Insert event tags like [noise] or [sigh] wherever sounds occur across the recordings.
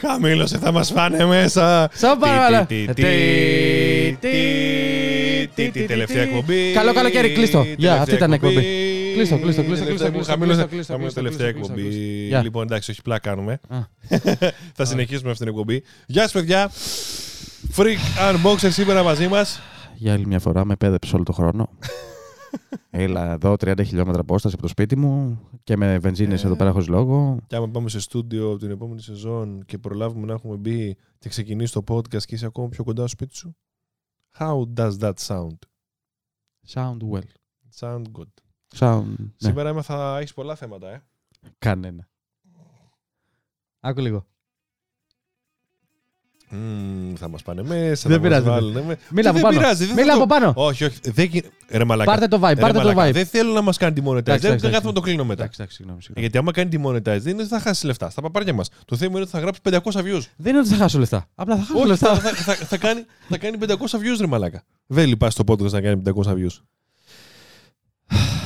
Χαμήλωσε, θα μας φάνε μέσα. Σαν παρακαλώ. Τι, τι, Τι, τι, τι, τι, τελευταία εκπομπή. Καλό καλοκαίρι, κλείστο. Γεια, Τελευταία αυτή ήταν η εκπομπή. εκπομπή. Κλείστο, κλείστο, κλείστο, Τελευταία κλείστο, που χαμήλωσε- κλείστο, χαμήλωσε κλείστο, τελευταία κλείστο, εκπομπή. κλείστο. Γεια. Λοιπόν, εντάξει, όχι πλάκα κάνουμε. Α. [laughs] Θα συνεχίσουμε αυτή την εκπομπή. Γεια σας, παιδιά. Freak Unboxer σήμερα μαζί μας. Για άλλη μια φορά με πέδεψε όλο το χρόνο. Έλα εδώ 30 χιλιόμετρα απόσταση από το σπίτι μου και με βενζίνες Ε. εδώ πέρα χωρίς λόγο. Και άμα πάμε σε στούντιο την επόμενη σεζόν και προλάβουμε να έχουμε μπει και ξεκινήσει το podcast και είσαι ακόμα πιο κοντά στο σπίτι σου. How does that sound? Sound well. Sound good. Sound. Ναι, Σήμερα έμαθα έχεις πολλά θέματα, ε. κανένα. Άκου λίγο. Μμμ, θα μας πάνε μέσα, Δεν θα μας πειράζει, βάλουνε με- Μίλα Τι από δεν πάνω. πειράζει, δεν Μίλα θα από το- πάνω. Όχι, όχι. Δεν... γι- Ρε μαλάκα. Πάρτε το vibe, Ρε πάρτε το μαλάκα, vibe. Δεν θέλω να μας κάνει τη monetize. Εντάξει, Δεν εντάξει, δεν κάθομαι να το κλείνω μετά. Εντάξει, εντάξει, συγγνώμη, συγγνώμη. Γιατί άμα κάνει τη monetize δεν είναι ότι θα χάσει λεφτά. Στα παπάρια μας. Το θέμα είναι ότι θα γράψει 500 views. Δεν είναι ότι θα χάσω λεφτά. Απλά θα χάσω Όχι, λεφτά. θα, θα, θα, θα κάνει, θα κάνει 500 views ρε μαλάκα. Δεν λυπάσαι το podcast να κάνει 500 views.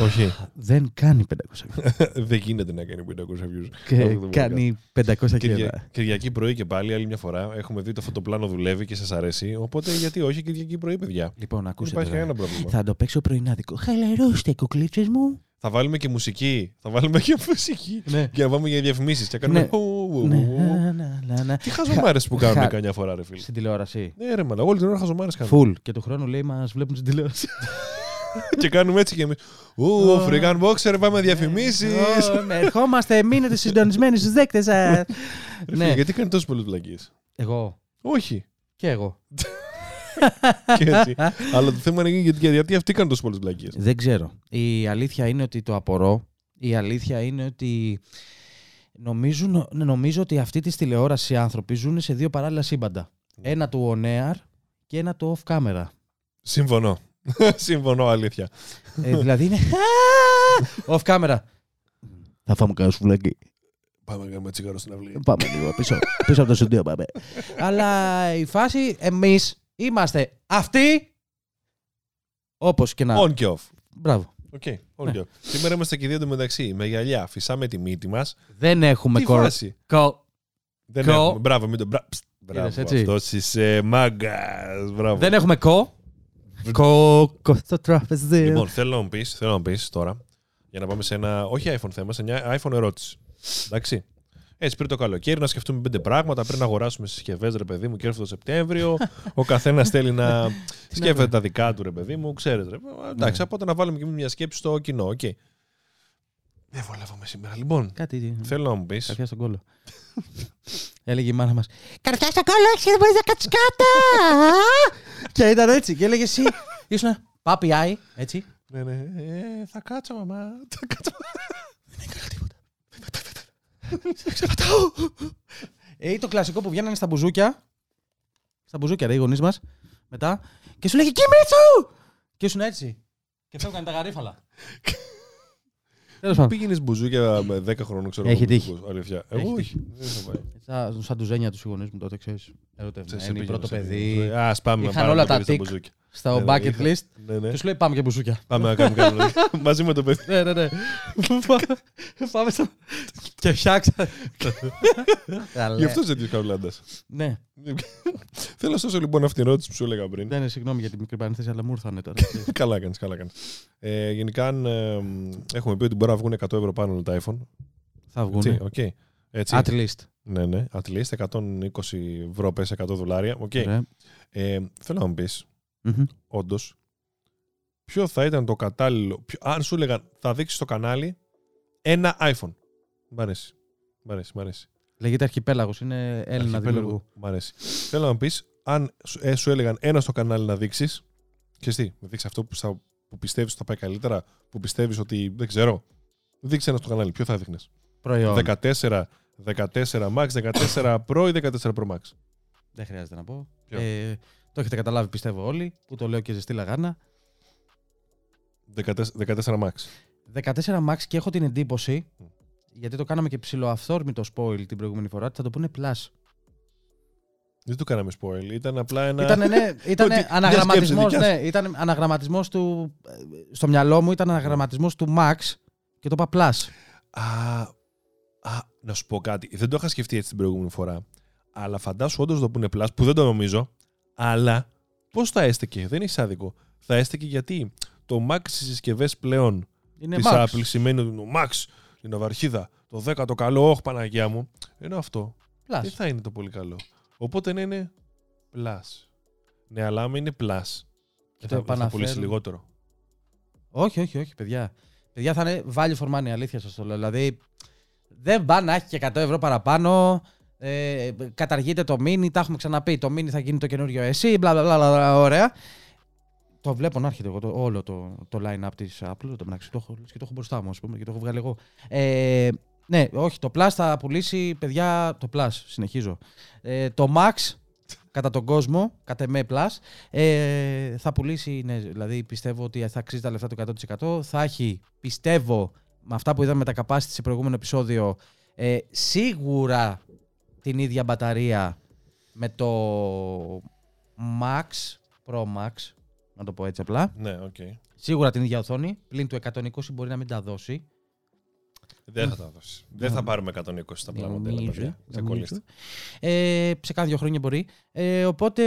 Όχι. Δεν κάνει 500 views. [laughs] δεν γίνεται να κάνει 500 views. Και Αυτό το κάνει 500 Κυρια... κιλά. Κυριακή πρωί και πάλι, άλλη μια φορά. Έχουμε δει το φωτοπλάνο δουλεύει και σας αρέσει. Οπότε γιατί όχι Κυριακή πρωί, παιδιά. Λοιπόν, Δεν ακούστε υπάρχει τώρα. κανένα πρόβλημα. Θα το παίξω πρωινάδικο. Χαλαρώστε, κουκλίτσες μου. Θα βάλουμε και μουσική. Θα βάλουμε και μουσική. Ναι. Και να πάμε για διαφημίσεις. Και να κάνουμε. Ναι. ου, ου, Ναι, ου, ου. να, να, να, να. Τι χαζομάρες που κάνουμε Χα- καμιά φορά, ρε φίλε. Στην τηλεόραση. Ναι, ρε μαλάκα. Όλη την ώρα χαζομάρες κάνουμε. Φουλ. Και του χρόνου λέει μας βλέπουν στην τηλεόραση. [laughs] και κάνουμε έτσι και εμείς. Ου, Ω. Freakan Boxer, πάμε διαφημίσεις. Ω, με Ερχόμαστε, μείνετε συντονισμένοι στους δέκτες σα. Ναι. Γιατί κάνει τόσο πολλές βλακίες; Εγώ. Όχι. Και εγώ. [laughs] Και έτσι. Αλλά το θέμα είναι γιατί, γιατί αυτοί κάνουν τόσο πολλές βλακίες; Δεν ξέρω. Η αλήθεια είναι ότι το απορώ. Η αλήθεια είναι ότι νομίζουν, νομίζω ότι αυτή τη τηλεόραση οι άνθρωποι ζουν σε δύο παράλληλα σύμπαντα. Ένα του on air και ένα του off camera. Συμφωνώ. [laughs] Συμφωνώ, αλήθεια. ε, δηλαδή είναι. [laughs] [laughs] off camera. Θα φάμε κανένα σουβλάκι. Πάμε να κάνουμε τσιγάρο στην αυλή. Πάμε λίγο πίσω, πίσω από το στούντιο πάμε. Αλλά η φάση, εμείς είμαστε αυτοί όπως και να... On και off. Μπράβο. Οκ, on Ναι. και off. Σήμερα είμαστε και οι δύο μεταξύ. Με γυαλιά, φυσάμε τη μύτη μας. Δεν έχουμε Τι κορ... φάση; κο- Δεν Κο- έχουμε. Μπράβο, μην το. Μπρα... Ψ, Μπράβο, Είδες, έτσι. αυτός είσαι μάγκας. Μπράβο. Δεν έχουμε κο. Κο, κο στο τραπεζί. Λοιπόν, θέλω να μου πεις θέλω να μου πεις τώρα για να πάμε σε ένα. Όχι iPhone θέμα, σε μια iPhone ερώτηση. Εντάξει. Έτσι πριν το καλοκαίρι να σκεφτούμε πέντε πράγματα πριν να αγοράσουμε συσκευές, ρε παιδί μου, και έρθει το Σεπτέμβριο. Ο καθένας θέλει να [laughs] σκέφτεται τα δικά του, ρε παιδί μου, ξέρετε. Ρε. Εντάξει, Ναι. οπότε να βάλουμε και εμείς μια σκέψη στο κοινό. Οκ. Δεν βολεύομαι σήμερα. Λοιπόν, Κάτι. θέλω να μου πεις. Καρδιά στον κόλλο. [laughs] Έλεγε η μάνα μας. Καρδιά στον κόλλο, έχεις δεν μπορεί να κάτσει κάτω. και ήταν έτσι. Και έλεγε εσύ. [laughs] Ήσουν πάπι άι, έτσι. Ναι, ναι. Ε, θα κάτσω, μαμά. Θα κάτσω. Δεν έκανα τίποτα. Ξεπατάω. Ε, ή το κλασικό που βγαίνανε στα μπουζούκια. Στα μπουζούκια, ρε, οι γονείς μας. Μετά. Και σου λέγε Κιμίτσου! Και ήσουν έτσι. Και φεύγανε τα γαρίφαλα. [laughs] Τέλος πάντων. Πήγαινες μπουζούκια με 10 χρόνων, ξέρω Έχει εγώ, τύχει. μπουζούκους, Αλήθεια. Έχει Εγώ τύχει. όχι. Δεν θα πάει. Σαν, σαν του ζένια τους γονείς μου τότε, ξέρεις. Σε- σε Ερωτευμένοι, πήγαινε, πρώτο σε παιδί. πήγαινε. Ας πάμε να Είχαν πάμε όλα να τα πήγαινε στα τικ. μπουζούκια. Στο Ναι, ναι, bucket είχα. list. Ναι, ναι. Και σου λέει πάμε και μπουζούκια. Πάμε να κάνουμε κάτι. [laughs] Μαζί με το παιδί. Ναι, ναι, ναι. [laughs] Πάμε στο. Και φτιάξα. Γι' αυτό είσαι τέτοιο καβλάντα. Ναι, [laughs] Θέλω να σώσω λοιπόν αυτήν την ερώτηση που σου έλεγα πριν. δεν είναι συγγνώμη για την μικρή παρένθεση, αλλά μου ήρθανε τώρα. καλά κάνεις, καλά κάνεις. Ε, γενικά, αν, ε, έχουμε πει ότι μπορεί να βγουν 100 ευρώ πάνω τα iPhone. Θα Έτσι, βγουν. οκ. Έτσι. At least. Ναι, ναι. At least 120 ευρώ πες 100 δολάρια. Οκ. Ωραία. Ε, θέλω να μου πεις, Μμμ. όντως, ποιο θα ήταν το κατάλληλο. ποιο- αν σου έλεγαν θα δείξεις στο κανάλι ένα iPhone. Μ' αρέσει. Μ' αρέσει, μ' αρέσει. Λέγεται Αρχιπέλαγος, είναι Έλληνα Αρχιπέλαγος. δημιουργού. Μ' αρέσει. Θέλω να μου πεις, αν σου, ε, σου έλεγαν ένα στο κανάλι να δείξεις, και τι, να δείξεις αυτό που, θα- που πιστεύεις ότι θα πάει καλύτερα, που πιστεύεις ότι δεν ξέρω. Δείξει ένα στο κανάλι. Ποιο θα έδειχνες; Προϊόν. 14, 14 Max, 14 Pro ή 14 Pro Max; Δεν χρειάζεται να πω. Ποιο; Ε, το έχετε καταλάβει, πιστεύω όλοι, που το λέω και ζεστή λαγάνα. 14, 14 Max. 14 Max και έχω την εντύπωση, Μμ. γιατί το κάναμε και ψηλοαυθόρμητο spoil την προηγούμενη φορά, ότι θα το πούνε Plus. Δεν το κάναμε spoil. Ήταν απλά ένα. Ήτανε, ναι, [laughs] ήτανε Ότι- μια αναγραμματισμός, σκέψη δικιάς ναι, ήταν αναγραμματισμός του, ε, στο μυαλό μου ήταν αναγραμματισμός του Max και το είπα Plus. Α, α, να σου πω κάτι. Δεν το είχα σκεφτεί έτσι την προηγούμενη φορά. Αλλά φαντάσου όντως το πούνε Plus, που δεν το νομίζω. Αλλά πώς θα έστεκε, δεν έχει άδικο. Θα έστεκε γιατί το Max στις συσκευές πλέον Είναι της Max. Apple σημαίνει ότι το Max, την αυαρχίδα, το 10 το καλό, όχι Παναγία μου. Ενώ αυτό Plus. δεν θα είναι το πολύ καλό. Οπότε ναι, είναι Plus. Ναι, αλλά άμα είναι Plus, Και θα, το θα επαναφέρουν. πουλήσει λιγότερο. Όχι, όχι, όχι, παιδιά. Παιδιά θα είναι value for money, αλήθεια σας το λέω. Δηλαδή, δεν πάνε να έχει και 100 ευρώ παραπάνω. Ε, καταργείται το mini, τα έχουμε ξαναπεί. Το mini θα γίνει το καινούριο εσύ, μπλα μπλα μπλα, μπλα ωραία. Το βλέπω να έρχεται εγώ, το, όλο το, το line-up της Apple. Το, μεταξύ, το, έχω, λες και το έχω μπροστά μου, ας πούμε, και το έχω βγάλει εγώ. Ε, ναι, όχι, το Plus θα πουλήσει, παιδιά, το Plus, συνεχίζω. Ε, το Max, κατά τον κόσμο, κατά εμέ Plus, ε, θα πουλήσει, ναι, δηλαδή πιστεύω ότι θα αξίζει τα λεφτά του 100%. Θα έχει, πιστεύω, με αυτά που είδαμε με τα capacity σε προηγούμενο επεισόδιο, ε, σίγουρα την ίδια μπαταρία με το Max, Pro Max, να το πω έτσι απλά. Ναι, οκ. Σίγουρα την ίδια οθόνη, πλην του 120 μπορεί να μην τα δώσει. Δεν θα τα δώσει. Δεν θα πάρουμε 120 στα απλά μοντέλα, Νομίζω, παιδιά. νομίζω. Ξεκολλήστε. Ε, σε κάνα δύο χρόνια μπορεί. Ε, οπότε,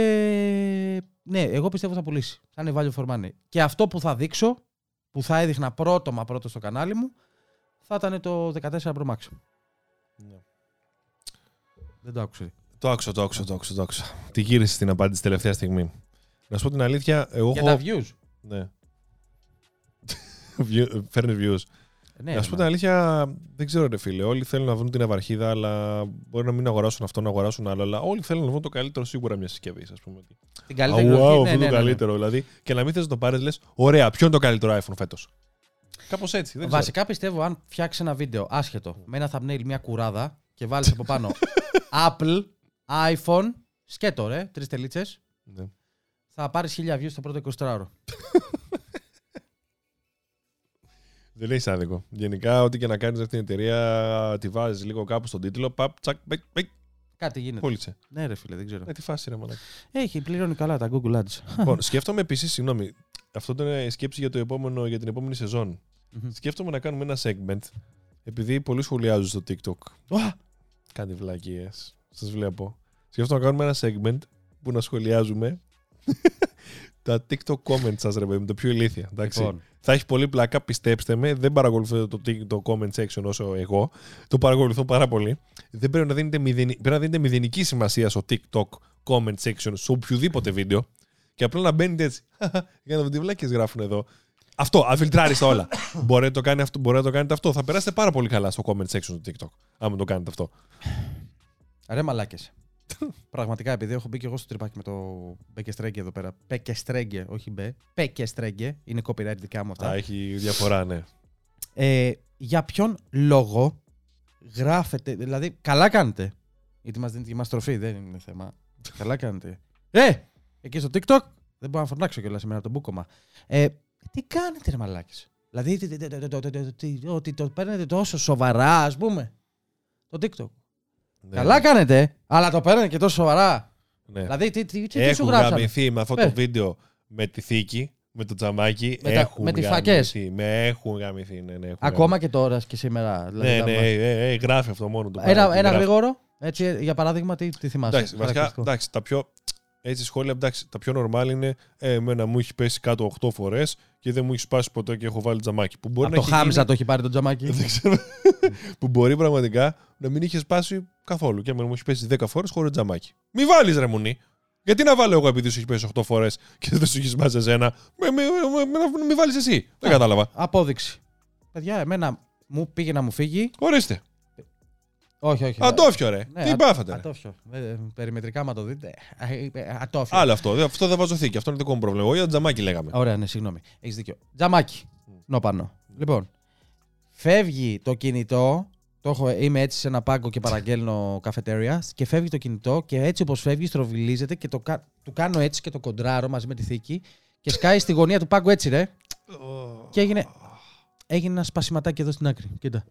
ναι, εγώ πιστεύω θα πουλήσει. Θα είναι value for money. Και αυτό που θα δείξω, που θα έδειχνα πρώτο μα πρώτο στο κανάλι μου, θα ήταν το 14 Pro Max. Ναι. Δεν το άκουσε. Το άκουσα, το άκουσα, το άκουσα. Το άκουσα. Τη γύρισε στην απάντηση τελευταία στιγμή. Να σου πω την αλήθεια, εγώ Για έχω. τα views. Ναι. [laughs] View- Φέρνει views. Ναι, να σου πω ρε, την αλήθεια, δεν ξέρω, ρε φίλε. Όλοι θέλουν να βρουν την αυαρχίδα, αλλά μπορεί να μην αγοράσουν αυτό, να αγοράσουν άλλο. Αλλά όλοι θέλουν να βρουν το καλύτερο σίγουρα μια συσκευή, ας πούμε. Την Α, καλύτερη wow, εκδοχή, αυτό ναι, είναι ναι, το ναι, ναι. καλύτερο. Δηλαδή, και να μην θες να το πάρεις, λες, ωραία, ποιο είναι το καλύτερο iPhone φέτος; Κάπως έτσι. Δεν ξέρω. Βασικά πιστεύω αν φτιάξεις ένα βίντεο άσχετο με ένα thumbnail μια κουράδα και βάλεις από πάνω [laughs] Apple, iPhone, σκέτο ρε, τρεις τελίτσες, Ναι. θα πάρεις 1000 views το πρώτο 24ωρο. Δεν έχει άδικο. Γενικά, ό,τι και να κάνεις αυτή την εταιρεία, τη βάζεις λίγο κάπου στον τίτλο. Παπ, τσακ, μπεκ, μπεκ, Κάτι γίνεται. πούλησε. Ναι, ρε φίλε, δεν ξέρω. Ε, τι φάση, ρε μαλάκα. Έχει, πληρώνει καλά τα Google Ads. λοιπόν, [laughs] σκέφτομαι επίσης, συγγνώμη, αυτό ήταν η σκέψη για, το επόμενο, για την επόμενη σεζόν. Μμμ. Σκέφτομαι να κάνουμε ένα segment, επειδή πολλοί σχολιάζουν στο TikTok. Α, Κάντε βλακίες. Σας βλέπω. Σκέφτομαι να κάνουμε ένα segment που να σχολιάζουμε [laughs] τα TikTok comments σας, ρε παιδί μου, το πιο ηλίθια. Εντάξει. Λοιπόν, Θα έχει πολύ πλάκα, πιστέψτε με. Δεν παρακολουθώ το, tik- το comment section όσο εγώ. Το παρακολουθώ πάρα πολύ. Δεν πρέπει να δίνετε, μηδενι... πρέπει να δίνετε μηδενική σημασία στο TikTok comment section, σε οποιοδήποτε [laughs] βίντεο. Και απλά να μπαίνετε έτσι. [laughs] Για να δείτε τι βλάκες γράφουν εδώ. Αυτό, αφιλτράριστε όλα. μπορείτε, να το κάνει αυτό, μπορείτε να το κάνετε αυτό. Θα περάσετε πάρα πολύ καλά στο comment section του TikTok. Άμα το κάνετε αυτό. ρε μαλάκες. [laughs] Πραγματικά, επειδή έχω μπει και εγώ στο τρυπάκι με το Μπέκεστρέγκε εδώ πέρα. Πέκεστρέγκε, όχι Μπέ. Πέκεστρέγκε. Είναι copyright δικά μου αυτά. Α, έχει διαφορά, ναι. Ε, για ποιον λόγο γράφετε, δηλαδή καλά κάνετε. Γιατί μας δίνετε και μας τροφή, δεν είναι θέμα. καλά κάνετε. Ε, εκεί στο TikTok, δεν μπορώ να φωνάξω κιόλας σήμερα από τον Μπούκομα. Ε, τι κάνετε ρε μαλάκες; Δηλαδή, τι- τι- τι- τι- τι- τι- τι- ότι το παίρνετε τόσο σοβαρά, ας πούμε. Το TikTok. Ναι, Καλά κάνετε, αλλά το παίρνετε και τόσο σοβαρά. ναι. Δηλαδή, τι, τι, τι, τι σου Έχουν γράψανε; γαμηθεί με αυτό Πες. το βίντεο με τη θήκη, με το τζαμάκι. Με τα- έχουν με τις γαμηθεί. φακές. Με έχουν γαμηθεί, ναι, ναι. έχουν Ακόμα και τώρα και σήμερα. Ναι, δηλαδή, ναι, άμα- ε, ε, ε, γράφει αυτό μόνο του. Ένα, πράγματι, ένα γράφει. γρήγορο, έτσι, για παράδειγμα, τι, τι θυμάσαι. Εντάξει, βασικά, χαρακτηριστικό; εντάξει, τα πιο. Έτσι σχόλια, εντάξει, τα πιο normal είναι ε, εμένα μου έχει πέσει κάτω 8 φορές και δεν μου έχεις σπάσει ποτέ και έχω βάλει τζαμάκι. Που μπορεί Από να το έχει γίνει- Χάμζα το έχει πάρει το τζαμάκι; [laughs] Δεν ξέρω. που μπορεί πραγματικά να μην είχε σπάσει καθόλου. Και εμένα μου έχει πέσει 10 φορές χωρίς τζαμάκι. Μη βάλεις ρε μουνί. Γιατί να βάλω εγώ επειδή σου έχει πέσει 8 φορές και δεν σου έχει σπάσει εσένα; Μη, μη, μη, μη, μη βάλεις εσύ. Δεν Α. κατάλαβα. Απόδειξη. Παιδιά, εμένα μου πήγε να μου φύγει. Ορίστε. Όχι, όχι. Ατόφιο ρε. Ναι, Τι α- πάθατε. ρε. Ατόφιο. Ε, περιμετρικά, μα το δείτε. Ε, ε, Ατόφιο. Άλλο αυτό. Δεν- Αυτό δεν βάζω θήκη. Αυτό είναι δικό μου πρόβλημα. Εγώ για το τζαμάκι λέγαμε. Ωραία, ναι, συγγνώμη. Έχεις δίκιο. Τζαμάκι. Νοπανό. Λοιπόν, φεύγει το κινητό. Το έχω, είμαι έτσι σε ένα πάγκο και παραγγέλνω καφετέρια και φεύγει το κινητό και έτσι όπως φεύγει στροβιλίζεται και το, κα- του κάνω έτσι και το κοντράρω μαζί με τη θήκη και σκάει στη γωνία του πάγκου έτσι ρε και έγινε, έγινε ένα σπασιματάκι εδώ στην άκρη. Κοίτα.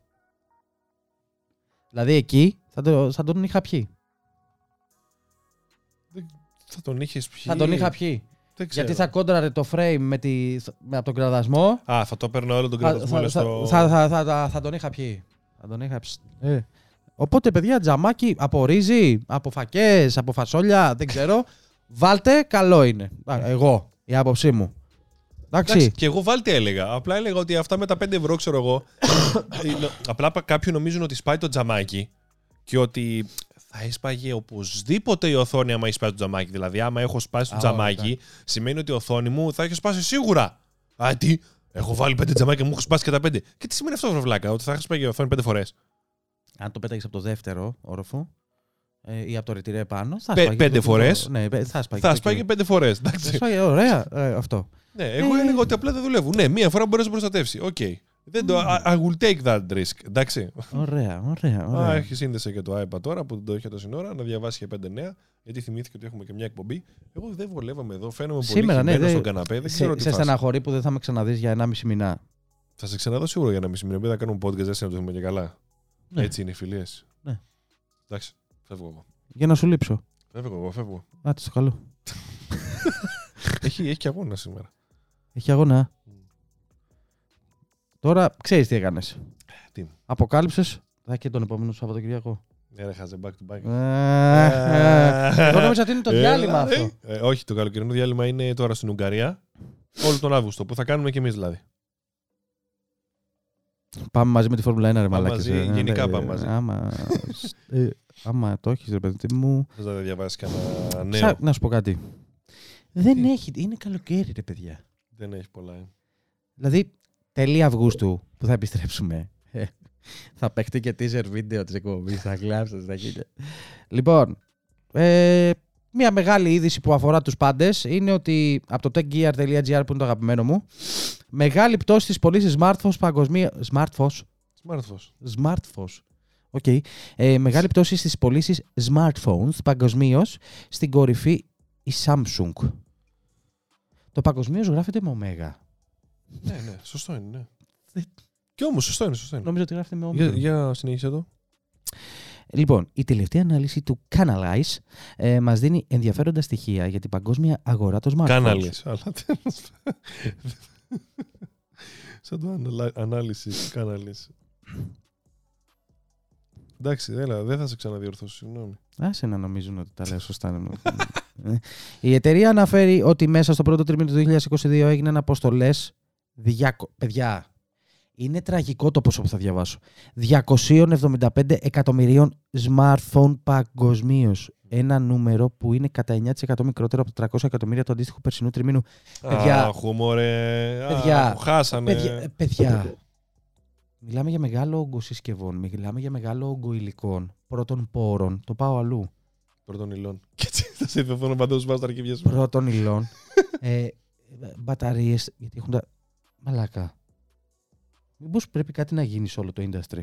Δηλαδή εκεί θα, το, θα τον είχα πιει. Θα τον είχες πιει. Θα τον είχα πιει. Δεν ξέρω. Γιατί θα κόντραρε το frame με τη, με, από τον κραδασμό Α, θα το παίρνω όλο τον Θα, κράτο θα, μου θα, στο. θα, θα, θα, θα, θα τον είχα πιει. Θα τον είχα ψ- ε. Οπότε, παιδιά, τζαμάκι από ρύζι, από φακές, από φασόλια, δεν ξέρω. [laughs] Βάλτε, καλό είναι. Α, Εγώ, η άποψή μου. Εντάξει. Εντάξει, και εγώ βάλτε έλεγα. Απλά έλεγα ότι αυτά με τα 5 ευρώ, ξέρω εγώ. [coughs] είναι- απλά πα- κάποιοι νομίζουν ότι σπάει το τζαμάκι και ότι θα έσπαγε οπωσδήποτε η οθόνη άμα έχει σπάσει το τζαμάκι. Δηλαδή, άμα έχω σπάσει το Α, τζαμάκι, σημαίνει ότι η οθόνη μου θα έχει σπάσει σίγουρα. Α, τι, έχω βάλει 5 τζαμάκια, μου έχω σπάσει και τα 5. Και τι σημαίνει αυτό, βρεβλάκα, ότι θα έχει σπάσει η οθόνη 5 φορές; Αν το πέταγες από το δεύτερο όροφο ε, ή από το ρητήρε επάνω, θα Πε- σπάγε πέντε το- φορές. Ναι, πε- θα σπάγε. Θα το σπάει και κύριο. 5 φορέ. Θα σπάγε, ωραία, ε, αυτό. Ναι, εγώ Ε. έλεγα ότι απλά δεν δουλεύουν. Ναι, μία φορά μπορεί να σε προστατεύσει. Οκ. Δεν το, I, I will take that risk. Εντάξει. Ωραία, ωραία. Α, ωραία. έχει σύνδεση και το iPad τώρα που δεν το είχε τόση ώρα να διαβάσει και πέντε νέα. Γιατί θυμήθηκε ότι έχουμε και μια εκπομπή. Εγώ δεν βολεύαμε εδώ. Φαίνομαι Σήμερα, πολύ ναι, χυμένος δεν- στον καναπέ. Δεν ξέρω σε, τι σε φάση. στεναχωρεί που δεν θα με ξαναδείς για 1,5 μηνά. Θα σε ξαναδώ σίγουρα για να μισή μήνα. Επειδή θα κάνουμε podcast, δεν σε να το δούμε και καλά. Ναι. Έτσι είναι οι φιλίες. Ναι. Εντάξει. Φεύγω εγώ. Για να σου λείψω. Φεύγω εγώ, φεύγω. Άτε στο καλό. [laughs] έχει, έχει και αγώνα σήμερα. Έχει αγώνα. Τώρα ξέρεις τι έκανες. Τι. Αποκάλυψες. Θα και τον επόμενο Σαββατοκυριακό. Ναι, ρε, χάζε back to back. Ε, Εγώ νόμιζα ότι είναι το Έλα, διάλειμμα ρε. αυτό. Ε, όχι, το καλοκαιρινό διάλειμμα είναι τώρα στην Ουγγαρία. Όλο τον Αύγουστο που θα κάνουμε και εμείς δηλαδή. Πάμε μαζί με τη Φόρμουλα 1, ρε μαλάκες. μαζί, ε. γενικά Ε, πάμε μαζί. Άμα, ε, άμα το έχεις, ρε παιδί μου. Θε να διαβάσεις κανένα νέο. Ξα- Να σου πω κάτι. Δεν Τι; έχει. Είναι καλοκαίρι, ρε παιδιά. Δεν έχεις πολλά. ε. Δηλαδή, τέλη Αυγούστου που θα επιστρέψουμε. ε, θα παίχτε και teaser βίντεο της εκπομπής. Θα κλάψετε στα χίλια. Λοιπόν, ε, μια μεγάλη είδηση που αφορά τους πάντες είναι ότι από το techgear.gr που είναι το αγαπημένο μου, μεγάλη πτώση στις πωλήσεις smartphones παγκοσμίω. Smartphones. Smartphones. Smartphones. Οκ. Ε, μεγάλη πτώση στις πωλήσεις smartphones παγκοσμίως στην κορυφή η Samsung. Το παγκοσμίως γράφεται με ωμέγα. ναι, ναι, σωστό είναι. Ναι. Δεν- Κι όμως, σωστό είναι, σωστό είναι. Νομίζω ότι γράφεται με Για, όμικρον. για συνέχισε εδώ. Λοιπόν, η τελευταία ανάλυση του Canalys ε, μας δίνει ενδιαφέροντα στοιχεία για την παγκόσμια αγορά των smartphones. Canalys. Αλλά τέλος Σαν το αναλα... ανάλυση κάναλε. Εντάξει, έλα, δεν θα σε ξαναδιορθώσω, συγγνώμη. Άσε να νομίζουν ότι τα λέω σωστά. Ε, η εταιρεία αναφέρει ότι μέσα στο πρώτο τρίμηνο του 2022 έγιναν αποστολές. Διακο... Παιδιά, είναι τραγικό το ποσό που θα διαβάσω. 275 εκατομμυρίων smartphone παγκοσμίως. Ένα νούμερο που είναι κατά 9% μικρότερο από τα 300 εκατομμύρια του αντίστοιχου περσινού τριμήνου. Παιδιά. Α, χούμορε. Παιδιά. Α, χάσανε. Παιδιά, ε, παιδιά, μιλάμε για μεγάλο όγκο συσκευών, μιλάμε για μεγάλο όγκο υλικών, πρώτων πόρων. Το πάω αλλού. Πρώτον υλών. [laughs] Και έτσι θα σε ειδωθούν παντού σου τα αρχίδια σου. πρώτων υλών. [laughs] ε, Μπαταρίες, γιατί έχουν τα. Μαλάκα. Μήπως πρέπει κάτι να γίνει σε όλο το industry;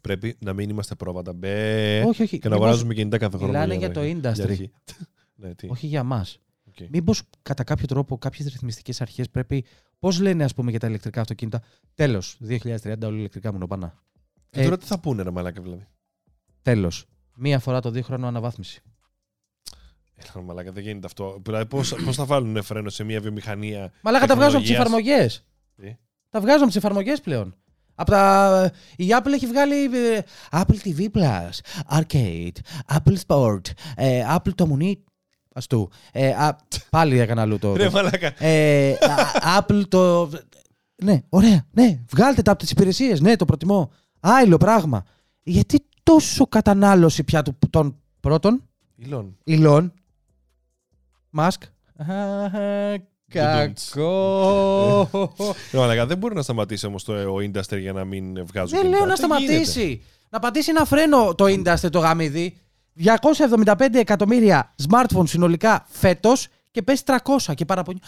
Πρέπει να μην είμαστε πρόβατα. Μπε. όχι, όχι. Και να μήπως αγοράζουμε κινητά κάθε χρόνο. Μιλάνε για για το αρχή. Για industry. αρχή. [laughs] ναι, τι. Όχι για μας. Οκ. Μήπως κατά κάποιο τρόπο κάποιες ρυθμιστικές αρχές πρέπει. Πώς λένε, ας πούμε, για τα ηλεκτρικά αυτοκίνητα. Τέλος. 2030 όλοι ηλεκτρικά μονοπανά. Και τώρα τι θα πούνε, ρε μαλάκα δηλαδή; Τέλος. Μία φορά το δίχρονο αναβάθμιση. Έλα, ρε μαλάκα, δεν γίνεται αυτό. Δηλαδή, πώς θα βάλουν φρένο σε μια βιομηχανία. Μαλάκα τα βγάζουν από τις Τεχνολογίας; εφαρμογές. Τι; Τα βγάζουν από τις εφαρμογές πλέον. Από τα... Η Apple έχει βγάλει ε, Apple TV Plus, Arcade, Apple Sport, ε, Apple το μουνί. Ας του. Ε, α, πάλι έκανα αλλού το. Ρε μαλάκα. ε, α, Apple το. Ναι, ωραία. Ναι, βγάλτε τα από τις υπηρεσίες. Ναι, το προτιμώ. Άιλο πράγμα. Γιατί τόσο κατανάλωση πια του, των πρώτων; Ιλών. υλών. Μάσκ. Κακό. [laughs] Ρε μαλάκα, δεν μπορεί να σταματήσει όμως το ο industry για να μην βγάζουν. Δεν κινητά. λέω να Δεν γίνεται; σταματήσει. Να πατήσει ένα φρένο το industry το γαμίδι. 275 εκατομμύρια smartphone συνολικά φέτος και πέσει 300 και παραπονιού.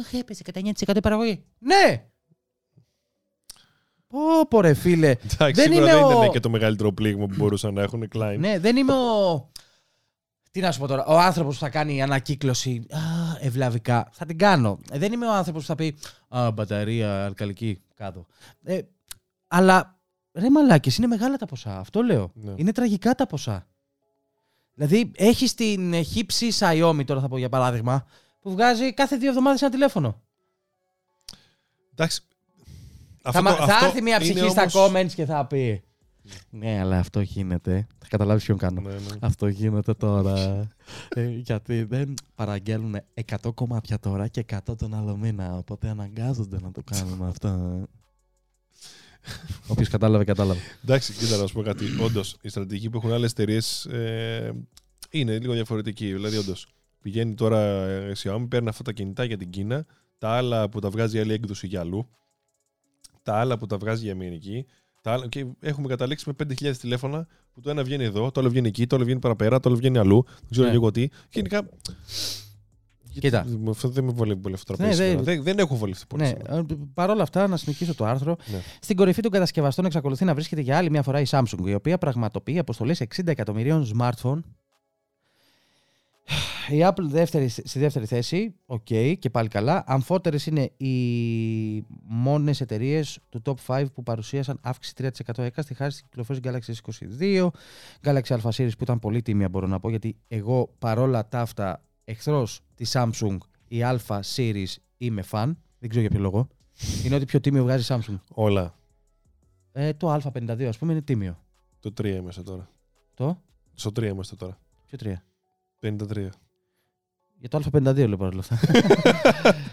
Αχ, έπεσε κατά 9% η παραγωγή. Ναι! Πω, πω ρε φίλε. Εντάξει, Δεν σίγουρα είμαι δεν ο- ήταν και το μεγαλύτερο πλήγμα που μπορούσαν να έχουν Klein. ναι, δεν είμαι ο. Τι να σου πω τώρα, ο άνθρωπος που θα κάνει ανακύκλωση α, ευλαβικά. Θα την κάνω. Ε, δεν είμαι ο άνθρωπος που θα πει Α, μπαταρία, αλκαλική κάτω. Ε, αλλά ρε μαλάκες, είναι μεγάλα τα ποσά. Αυτό λέω. Ναι. Είναι τραγικά τα ποσά. Δηλαδή, έχεις την ε, χύψη Xiaomi, τώρα θα πω για παράδειγμα, που βγάζει κάθε δύο εβδομάδες ένα τηλέφωνο. Εντάξει. θα, μα- θα έρθει μια ψυχή είναι στα όμως- comments και θα πει Ναι, αλλά αυτό γίνεται. Θα καταλάβεις ποιον κάνω. Ναι, ναι. Αυτό γίνεται τώρα. ε, γιατί δεν παραγγέλνουν 100 κομμάτια τώρα και 100 τον άλλο μήνα. Οπότε αναγκάζονται να το κάνουν αυτό. [laughs] Όποιος κατάλαβε, κατάλαβε. Εντάξει, κοίτα να σου πω κάτι. Όντως, η στρατηγική που έχουν άλλες εταιρείες ε, είναι λίγο διαφορετική. Δηλαδή, όντως, πηγαίνει τώρα η Xiaomi, παίρνει αυτά τα κινητά για την Κίνα, τα άλλα που τα βγάζει άλλη έκδοση για αλλού, τα άλλα που τα βγάζει για Αμερική. Τα άλλα, και έχουμε καταλήξει με 5.000 τηλέφωνα που το ένα βγαίνει εδώ, το άλλο βγαίνει εκεί, το άλλο βγαίνει παραπέρα, το άλλο βγαίνει αλλού. Δεν ξέρω Ναι. και εγώ τι. Γενικά. Κοίτα. Με Αυτό δεν με βολεύει πολύ αυτό το Ναι, τραπέζι. δεν- σήμερα. Δεν, δεν έχω βολευτεί πολύ. Ναι, σήμερα. ε, Παρ' όλα αυτά, να συνεχίσω το άρθρο. Ναι. Στην κορυφή των κατασκευαστών εξακολουθεί να βρίσκεται για άλλη μια φορά η Samsung, η οποία πραγματοποιεί αποστολές 60 εκατομμυρίων smartphone. Η Apple δεύτερη, στη δεύτερη θέση, οκ, και πάλι καλά. Αμφότερες είναι οι μόνες εταιρείες του top 5 που παρουσίασαν αύξηση 3% έκαστη χάρη στην κυκλοφόρηση Galaxy S22, Galaxy A Series που ήταν πολύ τίμια, μπορώ να πω, γιατί εγώ παρόλα τα αυτά εχθρός της Samsung, η A Series είμαι fan. Δεν ξέρω για ποιο λόγο. Είναι ότι πιο τίμιο βγάζει η Samsung. Όλα. Ε, το Α52, ας πούμε, είναι τίμιο. Το 3 είμαστε τώρα. Το; Στο 3 είμαστε τώρα. Ποιο 3. 53. Για το Α52 λέω παρόλα αυτά.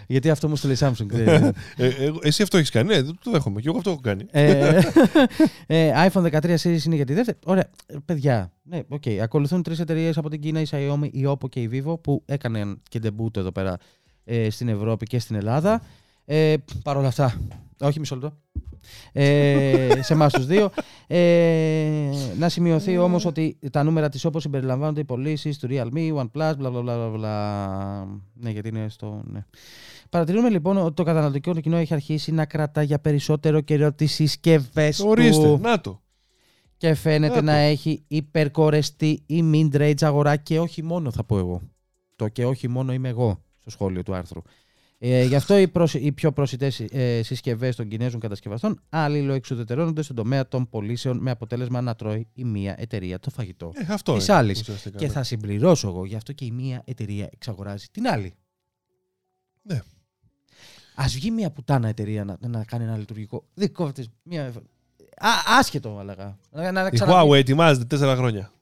Γιατί αυτό μου το λέει η Samsung. δεν- Ε, εγώ- εσύ αυτό έχεις κάνει. Ναι, το δέχομαι. Και εγώ αυτό έχω κάνει. ε, ε, iPhone 13 series είναι για τη δεύτερη. Ωραία, ε, παιδιά. Ναι, οκ. Ακολουθούν τρεις εταιρείες από την Κίνα, η Xiaomi, η Oppo και η Vivo, που έκαναν και debut εδώ πέρα ε, στην Ευρώπη και στην Ελλάδα. Ε, Παρ' όλα αυτά. Όχι, μισό λεπτό. Ε, σε εμάς τους δύο. Ε, να σημειωθεί όμως ότι τα νούμερα της όπως συμπεριλαμβάνονται οι πωλήσεις του Realme, OnePlus, μπλα μπλα μπλα μπλα, μπλα. Ναι, γιατί είναι στο. Ναι. Παρατηρούμε λοιπόν ότι το καταναλωτικό κοινό έχει αρχίσει να κρατά για περισσότερο καιρό τις συσκευές Ορίστε. του Να το. και φαίνεται Να το. να έχει υπερκορεστεί η mid-range αγορά και όχι μόνο θα πω εγώ. Το και όχι μόνο είμαι εγώ στο σχόλιο του άρθρου. Ε, γι' αυτό οι, προσ... οι πιο προσιτές ε, συσκευές των Κινέζων κατασκευαστών αλληλοεξουδετερώνονται στον τομέα των πωλήσεων με αποτέλεσμα να τρώει η μία εταιρεία το φαγητό Ε, αυτό Της είναι, άλλης. ουσιαστικά, και ναι. θα συμπληρώσω εγώ. Γι' αυτό και η μία εταιρεία εξαγοράζει την άλλη. Ναι. Α βγει μια πουτάνα εταιρεία να, να κάνει ένα λειτουργικό δικό της. Μια... Α, άσχετο, αλλά. Να, να, να Η ξαναβγεί. Huawei ετοιμάζεται τέσσερα χρόνια.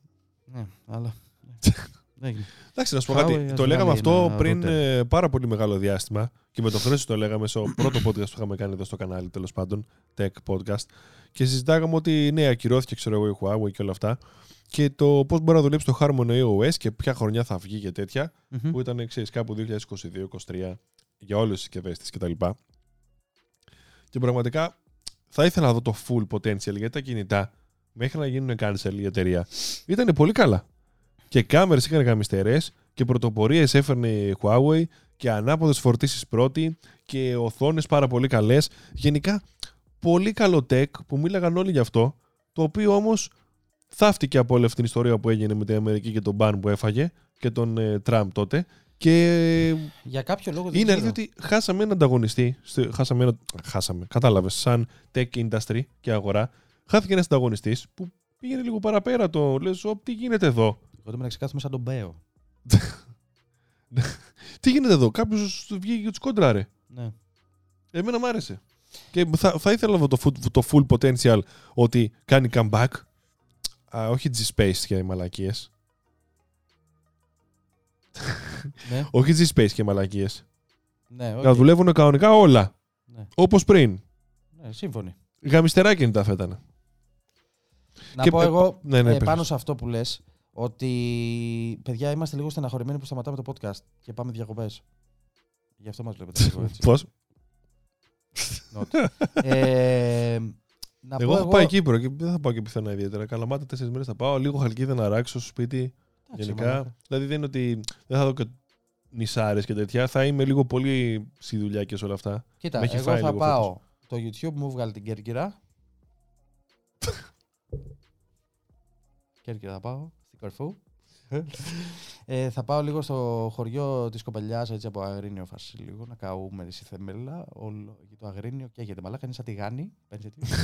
Ναι, αλλά. [laughs] Δεν έγινε. Εντάξει, να σου πω Huawei, κάτι. ας Το λέγαμε βγάλει αυτό ένα πριν router. ε, πάρα πολύ μεγάλο διάστημα και με το Χρήστο το λέγαμε στο πρώτο podcast που είχαμε κάνει εδώ στο κανάλι, τέλος πάντων, Tech Podcast. Και συζητάγαμε ότι ναι, ακυρώθηκε ξέρω εγώ η Huawei και όλα αυτά. Και το πώς μπορεί να δουλέψει το Harmony OS και ποια χρονιά θα βγει και τέτοια. Μμμ. που ήταν ξέρεις, κάπου 2022-2023 για όλες τις συσκευές της κτλ. Και πραγματικά θα ήθελα να δω το full potential γιατί τα κινητά μέχρι να γίνουν cancel η εταιρεία ήταν πολύ καλά. Και κάμερες είχαν γαμιστερές και πρωτοπορίες έφερνε η Huawei και ανάποδες φορτίσεις πρώτη και οθόνες πάρα πολύ καλές. Γενικά πολύ καλό tech που μίλαγαν όλοι γι' αυτό το οποίο όμως θαύτηκε από όλη αυτή την ιστορία που έγινε με την Αμερική και τον μπαν που έφαγε και τον ε, Τραμπ τότε. Και Για κάποιο λόγο δεν είναι ξέρω. αλήθεια ότι χάσαμε έναν ανταγωνιστή. στο- Χάσαμε, ένα, χάσαμε κατάλαβες, σαν tech industry και αγορά. Χάθηκε ένας ανταγωνιστής που πήγαινε λίγο παραπέρα το. Λες, τι γίνεται εδώ; Εγώ το μεταξύ κάθομαι σαν τον Μπέο. [laughs] Τι γίνεται εδώ. Κάποιος βγήκε και τους κόντραρε. Ναι. Εμένα μου άρεσε. Και θα, θα ήθελα να δω το, full- το full potential ότι κάνει comeback. Α, όχι G-Space και μαλακίες. ναι, [laughs] Όχι G-Space και μαλακίες. ναι, οκ. Να δουλεύουν κανονικά όλα. ναι, Όπως πριν. ναι, σύμφωνοι. Γαμιστερά κινητά θα ήταν. Να Και- πω εγώ ναι, ναι, ε, πες. πάνω σε αυτό που λες ότι παιδιά είμαστε λίγο στεναχωρημένοι που σταματάμε το podcast και πάμε διακοπές. Γι' αυτό μας βλέπετε [laughs] λίγο έτσι. Πώς; Not. ε, να Εγώ πω έχω πάει Κύπρο και δεν θα πάω και πιθανά ιδιαίτερα. Καλαμάτα τέσσερις μέρες θα πάω. Λίγο χαλκίδα να ράξω στο σπίτι. Εντάξει, γενικά. μαλάκα. Δηλαδή δεν είναι ότι δεν θα δω και νησάρες και τέτοια. Θα είμαι λίγο πολύ στη δουλειά και σε όλα αυτά. Κοίτα, Με έχει εγώ φάει θα λίγο πάω. Το YouTube μου βγάλει την Κέρκυρα. [laughs] Κέρκυρα θα πάω, στην Κορφού. ε, θα πάω λίγο στο χωριό της Κοπελιάς, έτσι από Αγρίνιο φάση λίγο, να καούμε στη θεμέλα. Όλο εκεί το Αγρίνιο καίγεται μαλάκα, είναι σαν τηγάνι. Παίρνεις έτσι. [laughs]